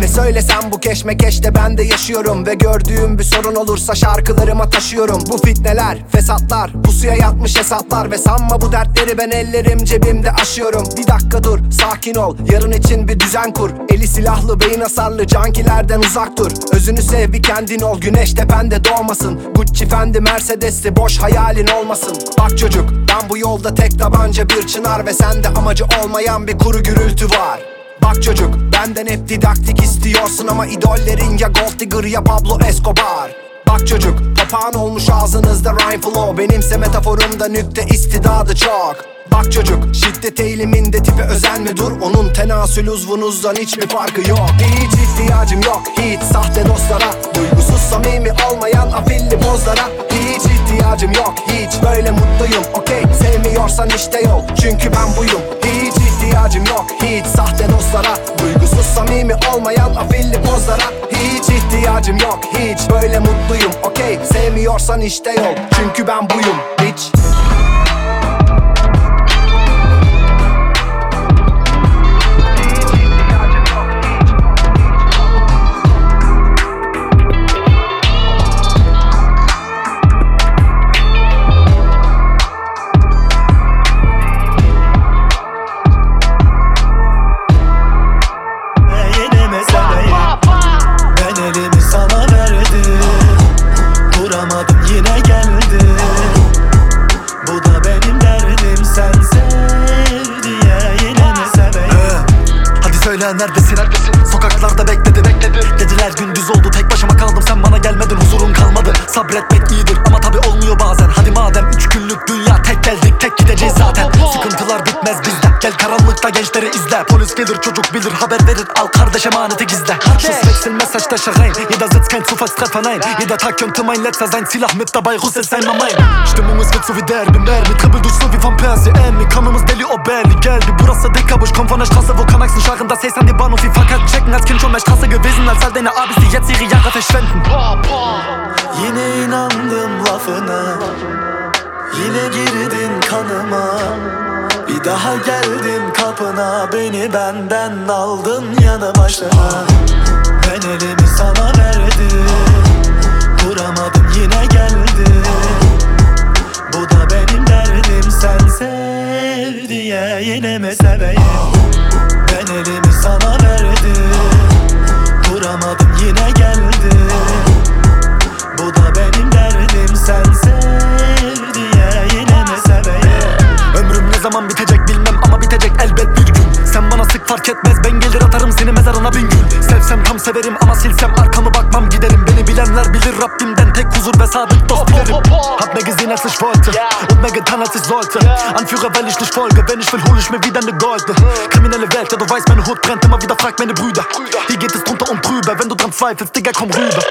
ne söylesem bu keşmekeşte ben de yaşıyorum. Ve gördüğüm bir sorun olursa şarkılarıma taşıyorum. Bu fitneler, fesatlar, pusuya yatmış hesaplar. Ve sanma bu dertleri ben ellerim cebimde aşıyorum. Bir dakika dur, sakin ol, yarın için bir düzen kur. Eli silahlı, beyin hasarlı, cankilerden uzak dur. Özünü sev bir kendin ol, güneş tepende doğmasın. Gucci, Fendi, Mercedes'li boş hayalin olmasın. Bak çocuk, ben bu yolda tek tabanca bir çınar. Ve sende amacı olmayan bir kuru gürültü var Bak çocuk benden hep didaktik istiyorsun ama idollerin ya Gold Digger ya Pablo Escobar. Bak çocuk papağan olmuş ağzınızda rhyme flow. Benimse metaforumda nükte istidadı çok. Bak çocuk şiddet eğiliminde tipe özenme dur Onun tenasül uzvunuzdan hiçbir farkı yok. Hiç ihtiyacım yok hiç sahte dostlara. Duygusuz samimi olmayan afilli pozlara Hiç ihtiyacım yok hiç böyle mutluyum. Okey sevmiyorsan işte yol. Çünkü ben buyum ihtiyacım yok. Hiç sahte dostlara Duygusuz samimi olmayan afilli pozlara Hiç ihtiyacım yok. Hiç böyle mutluyum Okey. Sevmiyorsan işte yol çünkü ben buyum Bitch Sabretmek iyidir Gel karanlıkta gençleri izle. Polis gelir çocuk bilir haber verir. Al kardeş emaneti gizle. Schuss wechseln Messer steche rein Jeder sitzt kein Zufallstreffer nein Jeder Tag könnte mein letzter sein Silah mit dabei Russ ist einmal mein Stimmung es wird so wie Derby Mermi Trippel durch so wie Van Persie Emmy Kanımız deli o belli geldi. Burası Dickerbusch komm von der Straße wo Kanaxen scharren Das Haze an die Bahnhof wie Fahrkart checken Als Kind schon mehr Straße gewesen Als all deine Abis die jetzt ihre Jahre verschwenden Yine inandım lafına. Yine girdin kanıma Daha geldim kapına Beni benden aldın yanı başına Ben elimi sana verdim Duramadım yine geldi Bu da benim derdim sen sev diye Yine mi seveyim? Ben elimi sana verdim Duramadım yine geldi bu da benim derdim sen sev diye yine mi seveyim? Ömrüm ne zaman bitecek bana sık fark etmez. Ben gelir atarım seni mezarına bin gül. Sevsem tam severim ama silsem arkamı bakmam giderim. Beni bilenler bilir Rabbimden tek huzur ve sadık dost dilerim Hab mehr gesehen als ich wollte und mehr getan als ich sollte Anführer weil ich nicht folge, wenn ich will hol ich mir wieder ne Goldene Kriminelle Welt, ja du weißt meine Hut brennt immer wieder. Fragt meine Brüder. Hier geht es drunter und drüber, wenn du dran zweifelst Digga komm rüber.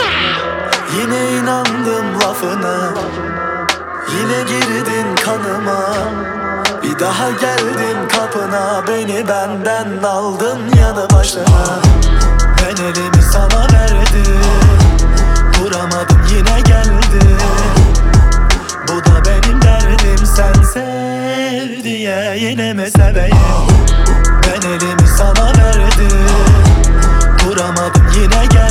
Yine inandım lafına. Yine girdin kanıma daha geldim kapına Beni benden aldın yanı başına. Ben elimi sana verdim Duramadım yine geldi Bu da benim derdim sen sev diye Yine mi seveyim? Ben elimi sana verdim Duramadım yine geldi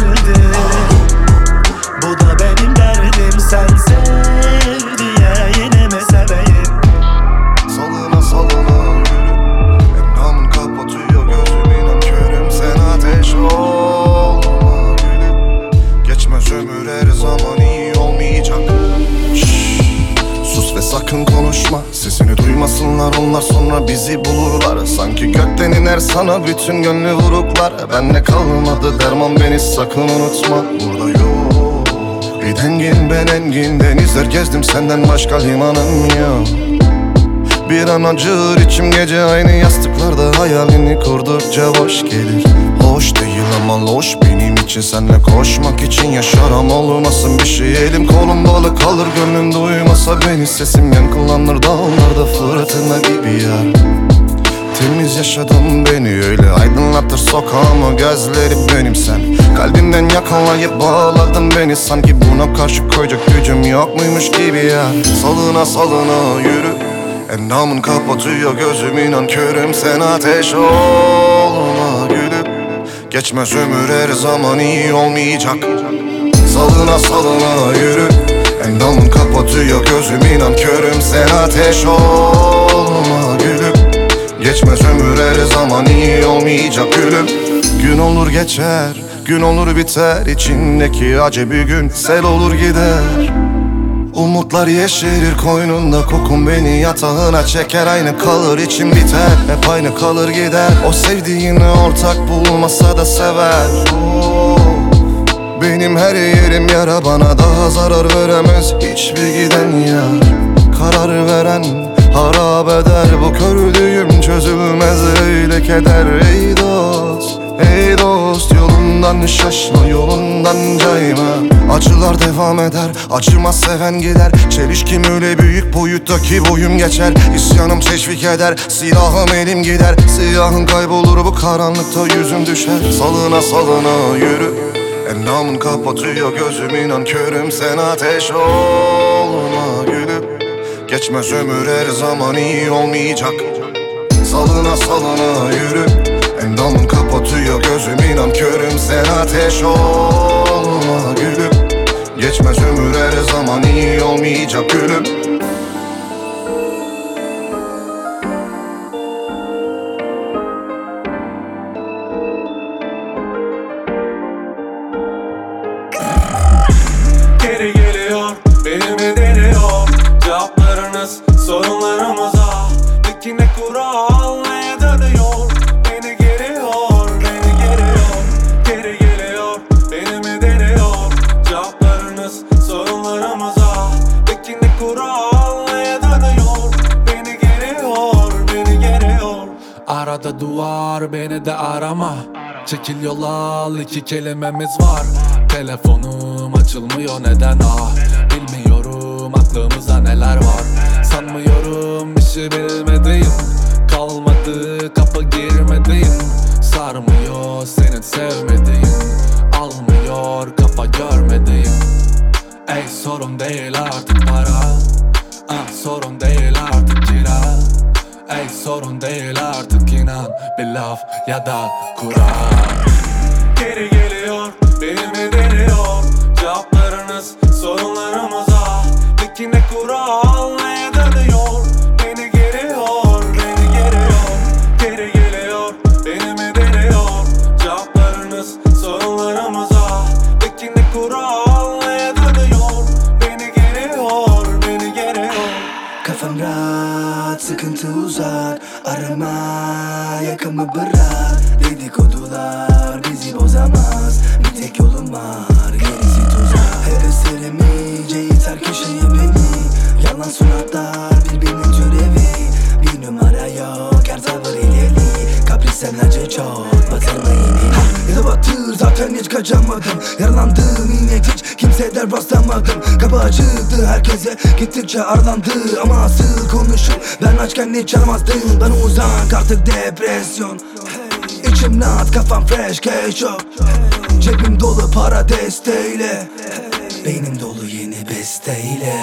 sakın konuşma Sesini duymasınlar. Onlar sonra bizi bulurlar. Sanki gökten iner sana bütün gönlü vuruklar. Bende kalmadı derman beni sakın unutma. Burada yok. Bir dengin ben engin. Denizler gezdim senden başka limanım yok. Bir an acır içim gece aynı yastıklarda Hayalini kurdukça boş gelir. Hoş değil ama loş benim için Senle koşmak için yaşarım olmasın bir şey. Elim kolum bağlı kalır gönlüm duymasa beni. Sesim yankılanır dağlarda fırtına gibi ya Temiz yaşadım beni öyle aydınlatır sokağımı. Gözleri benim sen. Kalbimden yakalayıp bağladın beni. Sanki buna karşı koyacak gücüm yok muymuş gibi ya Salına salına yürü. Endamın kapatıyor gözüm inan körüm sen ateş olma Geçmez ömür her zaman iyi olmayacak. Salına salına yürü. Endamın kapatıyor gözüm inan körüm sen ateş olma gülüm. Geçmez ömür her zaman iyi olmayacak gülüm. Gün olur geçer, gün olur biter. İçindeki acı bir gün sel olur gider Umutlar yeşerir koynunda kokun beni yatağına çeker Aynı kalır içim biter hep aynı kalır gider. O sevdiğini ortak bulmasa da sever. Benim her yerim yara bana daha zarar veremez. Hiçbir giden yar Karar veren harap eder. Bu kördüğüm çözülmez öyle keder. Ey dost, ey dost Yolundan şaşma, yolundan cayma. Acılar devam eder, acımaz seven gider. Çelişkim öyle büyük boyutta ki boyum geçer. İsyanım teşvik eder, silahım elim gider. Siyahın kaybolur bu karanlıkta yüzüm düşer. Salına salına yürü Endamın kapatıyor gözüm. İnan körüm Sen ateş olma gülüm. Geçmez ömür her zaman iyi olmayacak. Salına salına yürü Endamın kapatıyor gözüm inan körüm Sen ateş olma gülüm. Geçmez ömür her zaman iyi olmayacak gülüm Çekil yol al iki kelimemiz var. Telefonum açılmıyor neden ah? Bilmiyorum aklımıza neler var. Sanmıyorum bir şey bilmediğim. Kalmadı kapı girmediğim. Sarmıyor senin sevmediğin. Almıyor kafa görmediğim. Ey sorun değil artık para. Ah, Sorun değil artık kira. Ey sorun değil artık inan Bir laf ya da kural Geri geliyor, benimi deniyor Yaralandım yine hiç kimseden rastlamadım Kapı açıldı herkese gittikçe aralandı Ama asıl konuşup ben açken hiç çalmazdım Ben uzak artık depresyon. İçim rahat kafam fresh cash yok Cebim dolu para desteğiyle. Beynim dolu yeni besteyle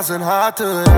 thousand hard to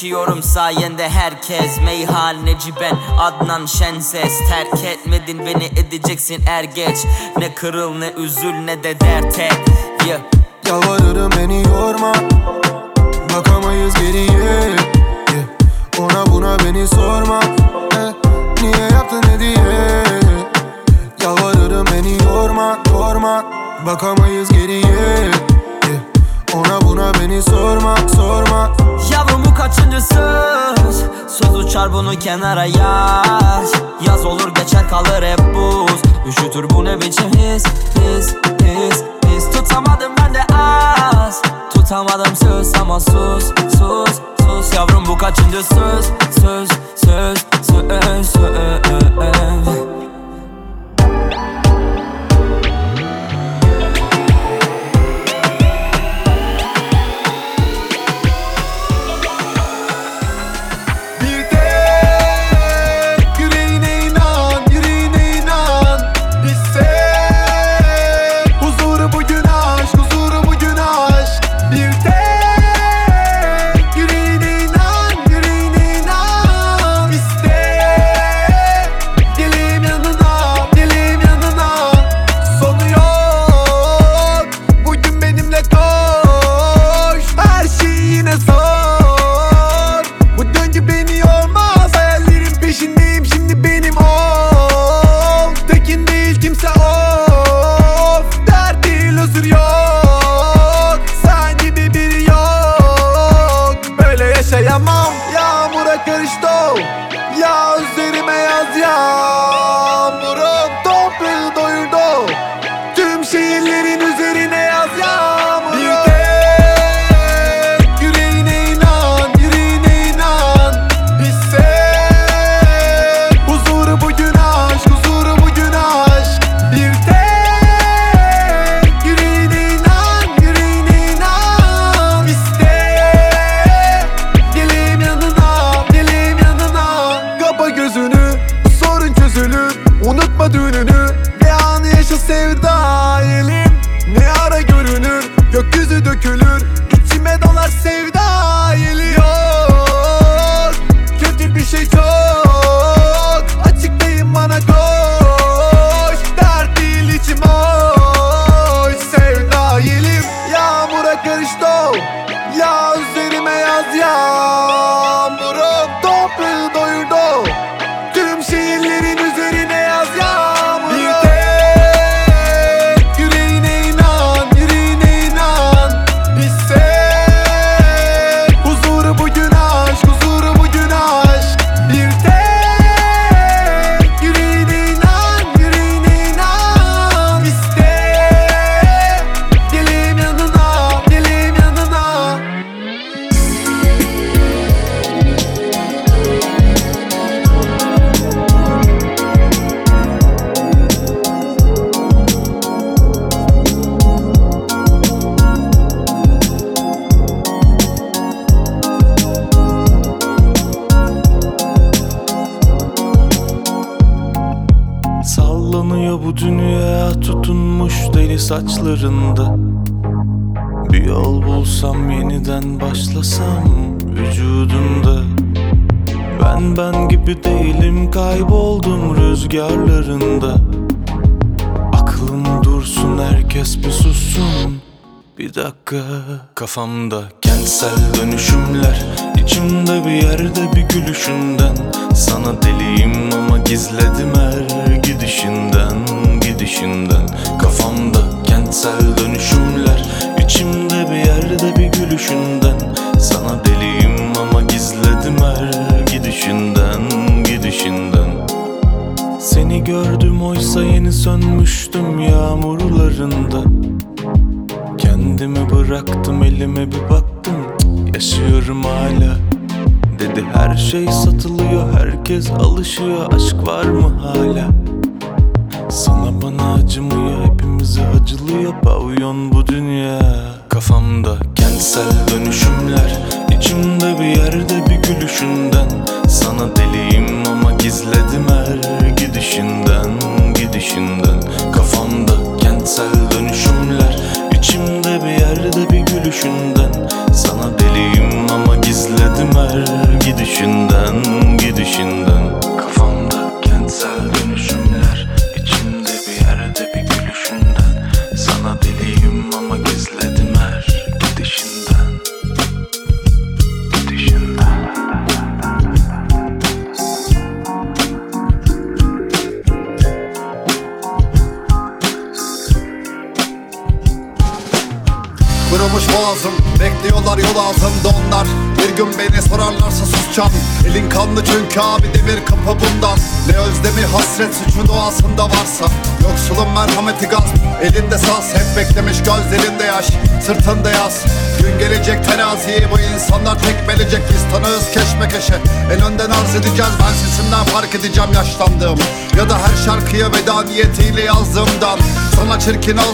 Geçiyorum sayende herkes. Meyhal Neciben Adnan Şenses. Terk etmedin beni edeceksin er geç. Ne kırıl ne üzül ne de dert et. Yeah. Yalvarırım beni yorma. なら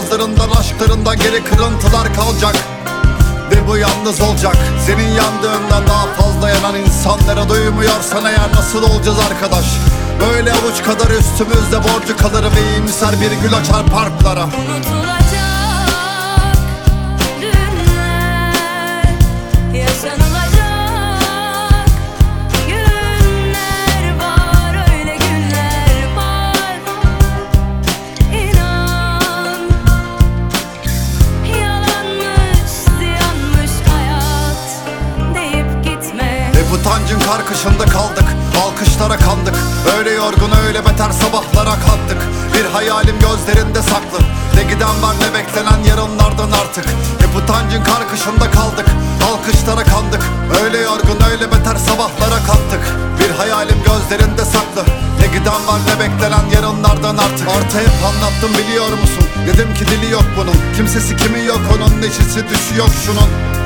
sazlarından aşklarından geri kırıntılar kalacak. Ve bu yalnız olacak. Senin yandığından daha fazla yanan insanlara duymuyorsan eğer nasıl olacağız arkadaş? Böyle avuç kadar üstümüzde borcu kalır ve iyimser bir gül açar parklara. Unutun sabahlara kalktık. Bir hayalim gözlerinde saklı. Ne giden var ne beklenen yarınlardan artık. Hep utancın karkışında kaldık. Alkışlara kandık. Öyle yorgun öyle beter sabahlara kalktık. Bir hayalim gözlerinde saklı. Ne giden var ne beklenen yarınlardan artık. Artı hep anlattım biliyor musun? Dedim ki dili yok bunun. Kimsesi kimi yok onun Neşesi düşü yok şunun.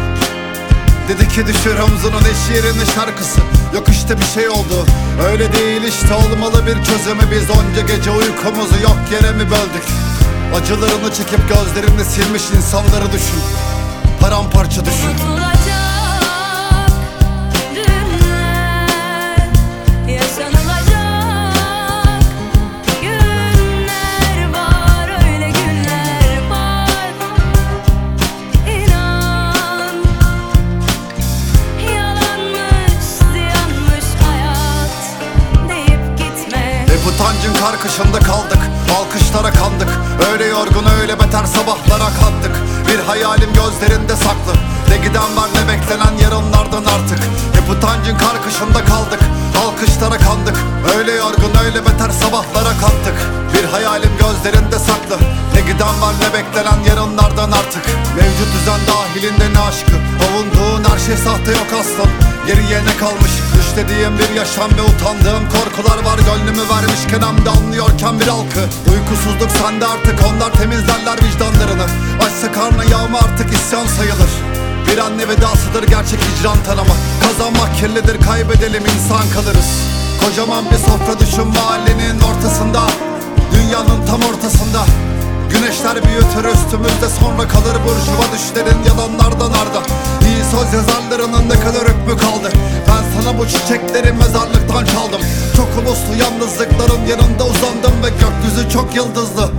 Dedi ki düşür omzunun eş yerine şarkısı. Yok işte bir şey oldu. Öyle değil işte olmalı bir çözümü. Biz onca gece uykumuzu yok yere mi böldük? Acılarını çekip gözlerini silmiş insanları düşün. Paramparça düşün utancın karkışında kaldık Alkışlara kandık. Öyle yorgun öyle beter sabahlara kalktık Bir hayalim gözlerinde saklı. Ne giden var ne beklenen yarınlardan artık. Hep utancın karkışında kaldık Alkışlara kandık. Öyle yorgun öyle beter sabahlara kalktık Bir hayalim gözlerinde saklı. Ne giden var ne beklenen yarınlardan artık. Mevcut düzen dahilinde ne aşkı? Avunduğun her şey sahte yok aslan Geriye ne kalmış Düşlediğim bir yaşam ve utandığım korkular var. Gönlümü vermişken hem de anlıyorken bir halkı Uykusuzluk sende artık onlar temizlerler vicdanlarını. Açsa karnı yağma artık isyan sayılır. Bir anne vedasıdır gerçek hicran tanıma Kazanmak kirlidir kaybedelim insan kalırız. Kocaman bir sofra düşün mahallenin ortasında. Dünyanın tam ortasında Güneşler büyütür üstümüzde sonra kalır burjuva düşlerin yalanlardan arda İyi söz yazarlarının ne kadar hükmü kaldı. Ben sana bu çiçekleri mezarlıktan çaldım. Çok uluslu yalnızlıkların yanında uzandım ve gökyüzü çok yıldızlı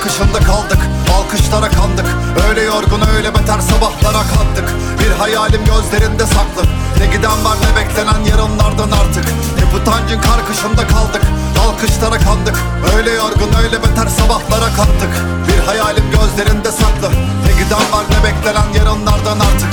karkışında kaldık Alkışlara kandık. Öyle yorgun öyle beter sabahlara kalktık Bir hayalim gözlerinde saklı. Ne giden var ne beklenen yarınlardan artık. Hep utancın karkışında kaldık Alkışlara kandık. Öyle yorgun öyle beter sabahlara kalktık Bir hayalim gözlerinde saklı. Ne giden var ne beklenen yarınlardan artık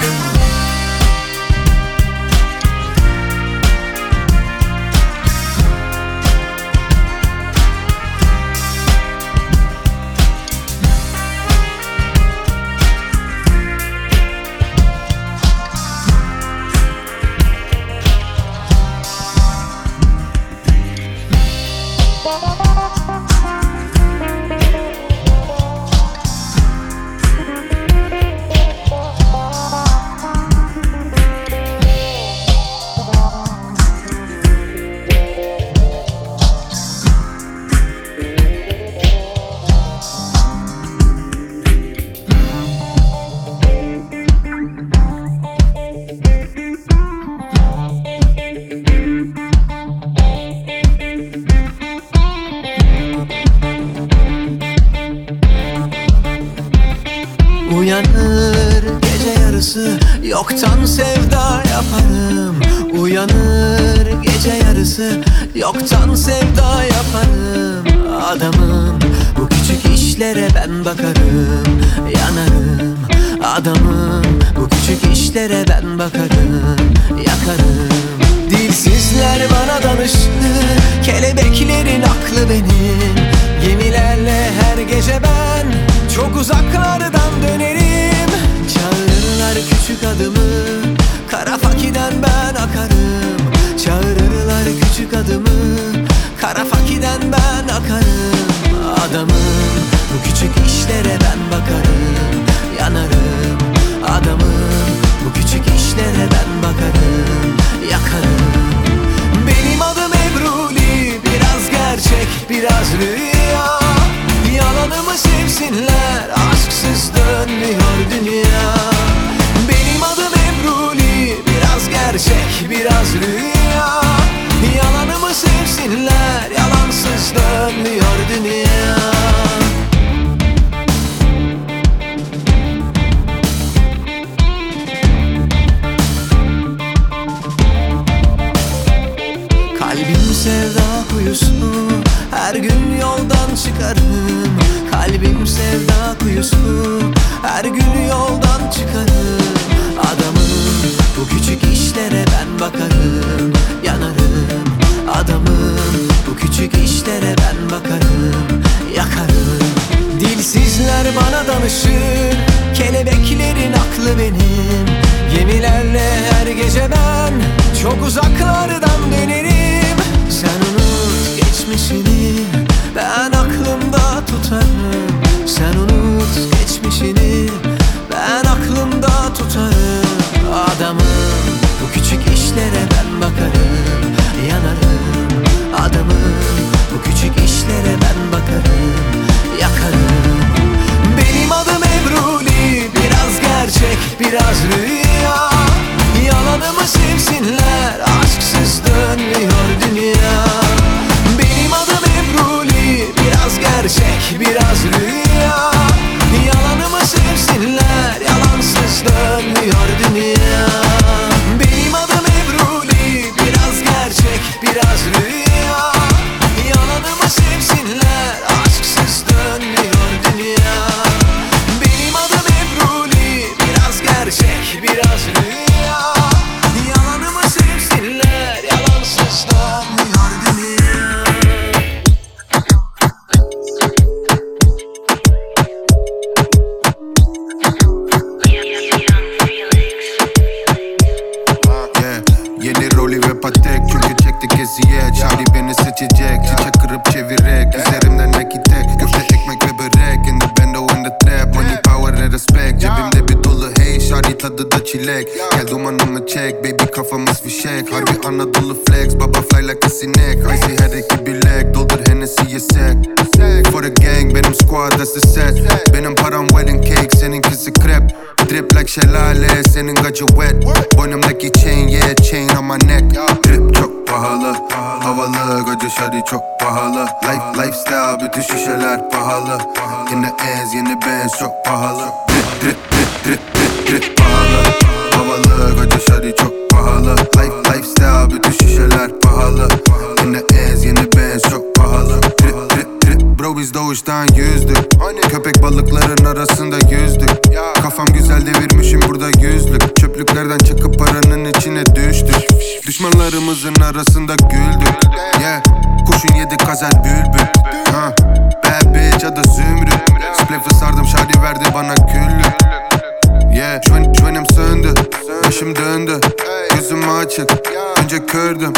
gördüm.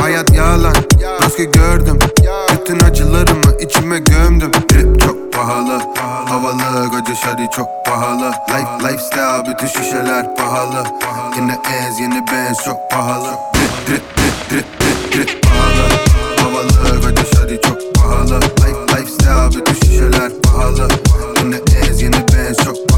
Hayat yalan maske gördüm. Bütün acılarımı içime gömdüm. Grip çok pahalı Havalı. Koca şari çok pahalı. Life, lifestyle bütün şişeler pahalı. Yine ez yeni benz çok pahalı. Drip drip drip drip drip drip pahalı. Havalı koca şari çok pahalı. Life, lifestyle bütün şişeler pahalı. Yine ez yeni benz çok pahalı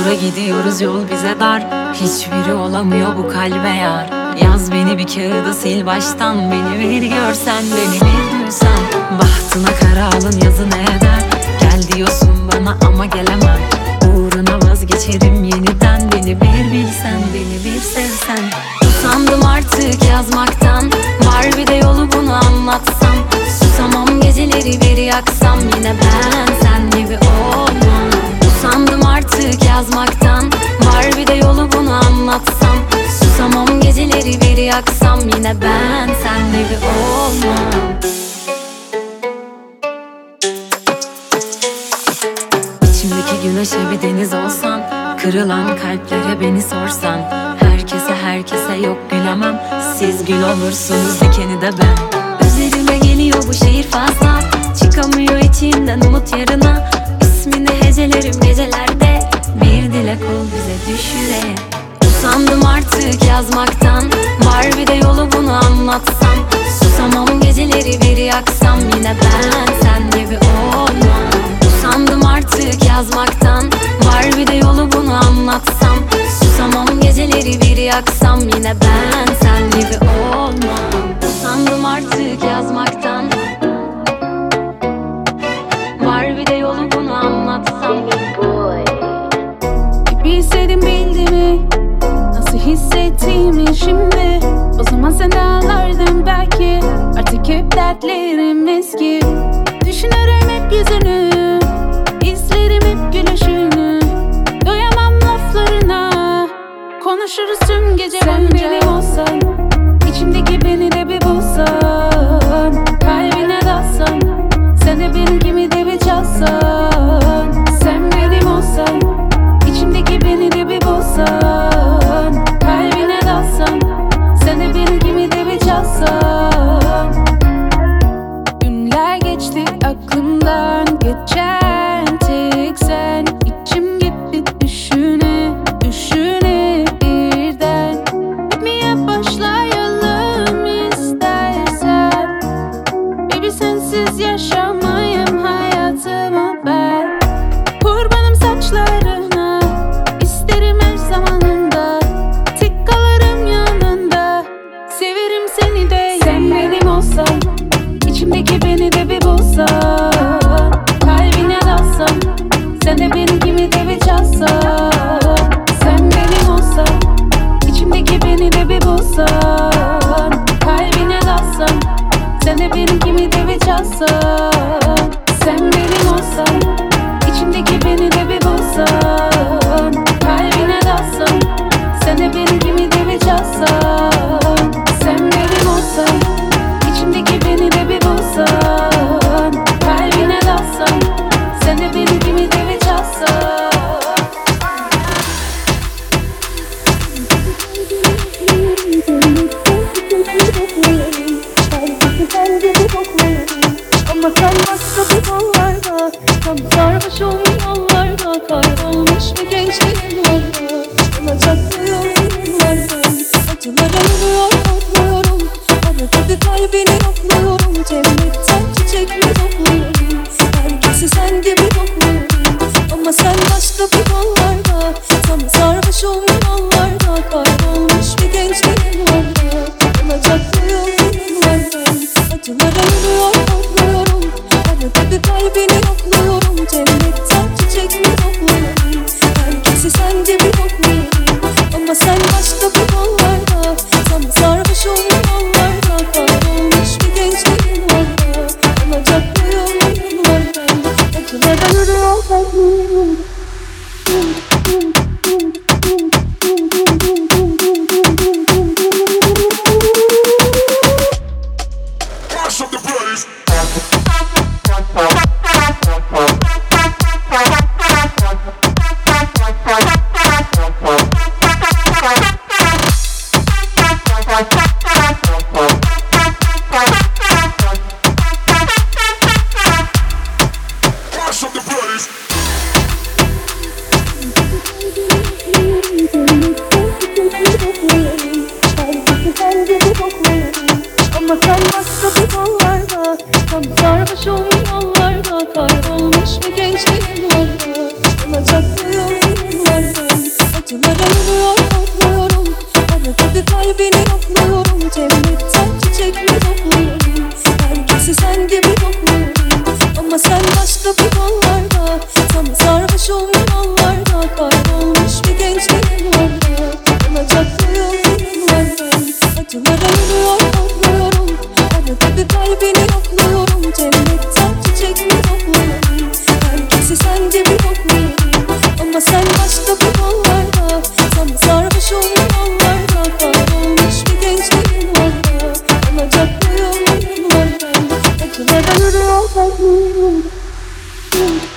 Sonra gidiyoruz yol bize dar. Hiçbiri olamıyor bu kalbe yar. Yaz beni bir kağıda sil baştan. Beni bir görsen beni bir duysan. Bahtına kara alın yazı ne eder? Gel diyorsun bana ama gelemem. Uğruna vazgeçerim yeniden. Beni bir bilsen beni bir sevsen. Usandım artık yazmaktan. Var bir de yolu bunu anlatsam. Susamam geceleri bir yaksam. Yine ben sen gibi olmam artık yazmaktan Var bir de yolu bunu anlatsam. Susamam geceleri bir yaksam Yine ben sen gibi olmam. İçimdeki güneşe bir deniz olsan Kırılan kalplere beni sorsan. Herkese herkese yok gülemem Siz gül olursunuz dikeni de ben. Üzerime geliyor bu şehir fazla Çıkamıyor içimden umut yarına İsmini hecelerim gecelerde. Bir dilek ol bize düşüre. Usandım artık yazmaktan. Var bir de yolu bunu anlatsam. Susamam geceleri bir yaksam. Yine ben sen gibi olmam. Usandım artık yazmaktan. Var bir de yolu bunu anlatsam. Susamam geceleri bir yaksam. Yine ben sen gibi olmam. Usandım artık yazmaktan O zaman sen anlardın belki Artık hep dertlerim eski. Düşünürüm hep yüzünü İzlerim hep gülüşünü. Doyamam laflarına Konuşuruz tüm gece Sen benim olsan içimdeki beni de bir bulsan Acılara yürüyor kalbim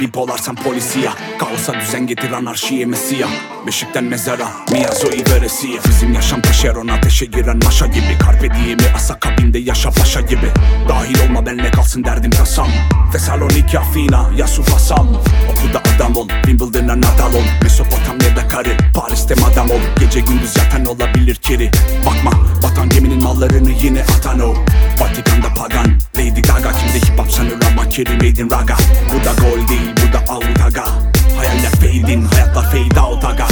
bipolar sen polisiya Kaosa düzen getir anarşiye mesya Beşikten mezara Miyazoi veresiye Bizim yaşam taşeron ateşe giren maşa gibi. Carpe diem'i asa kabinde yaşa paşa gibi. Dahil olma benle kalsın derdim tasam Thessaloniki Afina Yasu Fasam Okulda adam ol Wimbledon'a Nadal ol. Mesopotamya'da karı Paris'te madam ol. Gece gündüz yatan olabilir kiri. Bakma batan geminin mallarını yine atan o. Vatikan'da pagan Lady Gaga kimde hip hop sanır ama kiri made in raga. Bu da gol değil bu da out aga Hayaller fade in hayatlar fade out aga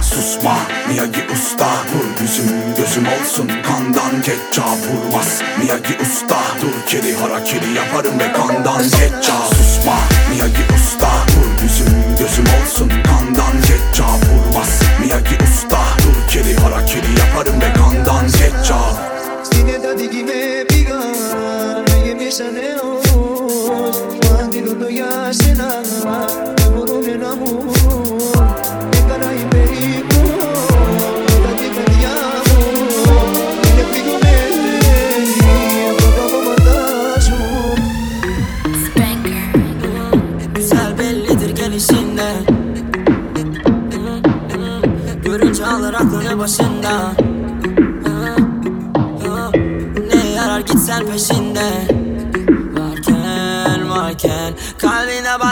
Susma Miyagi usta Vur yüzüm gözüm olsun. Kandan ketça vurmaz Miyagi usta. Dur keri harakiri yaparım ve kandan ketça Susma Miyagi usta Vur yüzüm gözüm olsun. Kandan ketça vurmaz Miyagi usta. Dur keri harakiri yaparım ve kandan ketça Stine da digime pigar Mege mesane os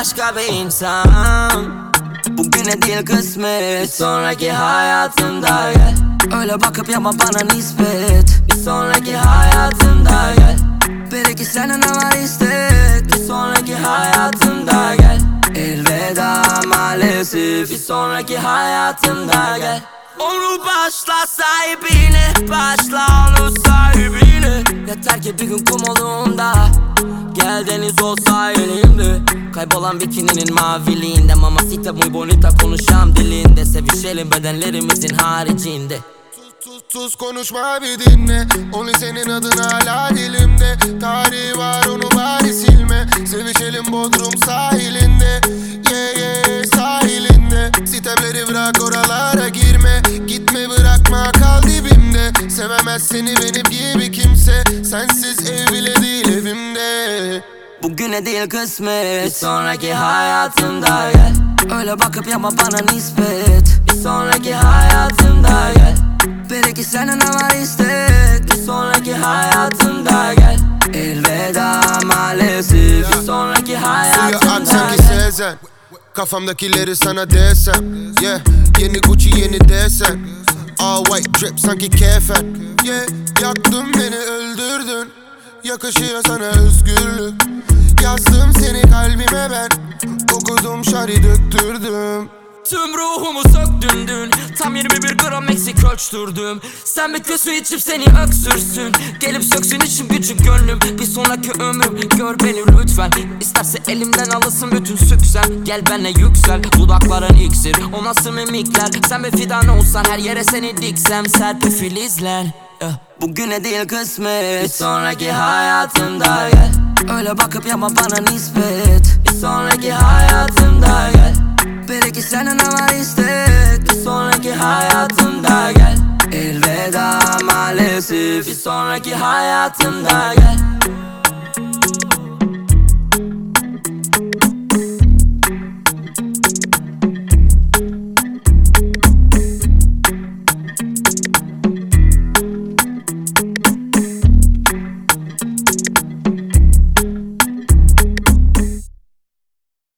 başka bir insan. Bugüne değil kısmet Sonraki hayatında gel Öyle bakıp yapma bana nispet Bir sonraki hayatında gel Belki senin ama istek Bir sonraki hayatında gel Elveda maalesef Bir sonraki hayatında gel Onu başla sahibine Başla onu sahibine Yeter ki bir gün kum olduğunda Gel deniz ol sahilimde Kaybolan bikininin maviliğinde. Mamacita muy bonita konuşam dilinde. Sevişelim bedenlerimizin haricinde Sus konuşma bir dinle. Only senin adın hala dilimde. Tarihi var onu bari silme. Sevişelim Bodrum sahilinde. Yeah yeah sahilinde. Sitemleri bırak oralara girme. Gitme bırakma kal dibimde. Sevemez seni benim gibi kimse. Sensiz ev bile değil evimde. Bugüne değil kısmet Bir sonraki hayatımda gel. Öyle bakıp yapma bana nispet. Bir sonraki hayatımda gel Belki senden var istek Bir sonraki hayatımda gel. Elveda maalesef Bir sonraki hayatımda gel. Kafamdakileri sana desem Yeah. Yeni Gucci yeni desen All white drip sanki kefen. Yeah Yaktın beni öldürdün. Yakışıyor sana özgürlük. Yazdım seni kalbime ben. Okudum şari döktürdüm Tüm ruhumu söktün dün Tam 21 gram eksik ölçtürdüm. Sen bekliyorsun içip seni öksürsün. Gelip söksün içim gücüm gönlüm. Bir sonraki ömrüm gör beni lütfen. İsterse elimden alırsın bütün süksen. Gel benle yüksel dudakların iksir. O nasıl mimikler? Sen bir fidan olsan her yere seni diksem. Serpil filizlen. Eh, Bugüne değil kısmet. Bir sonraki hayatımda gel. Öyle bakıp yapma bana nispet. Bir sonraki hayatımda gel Belki senden var istek Bir sonraki hayatımda gel. Elveda maalesef. Bir sonraki hayatımda gel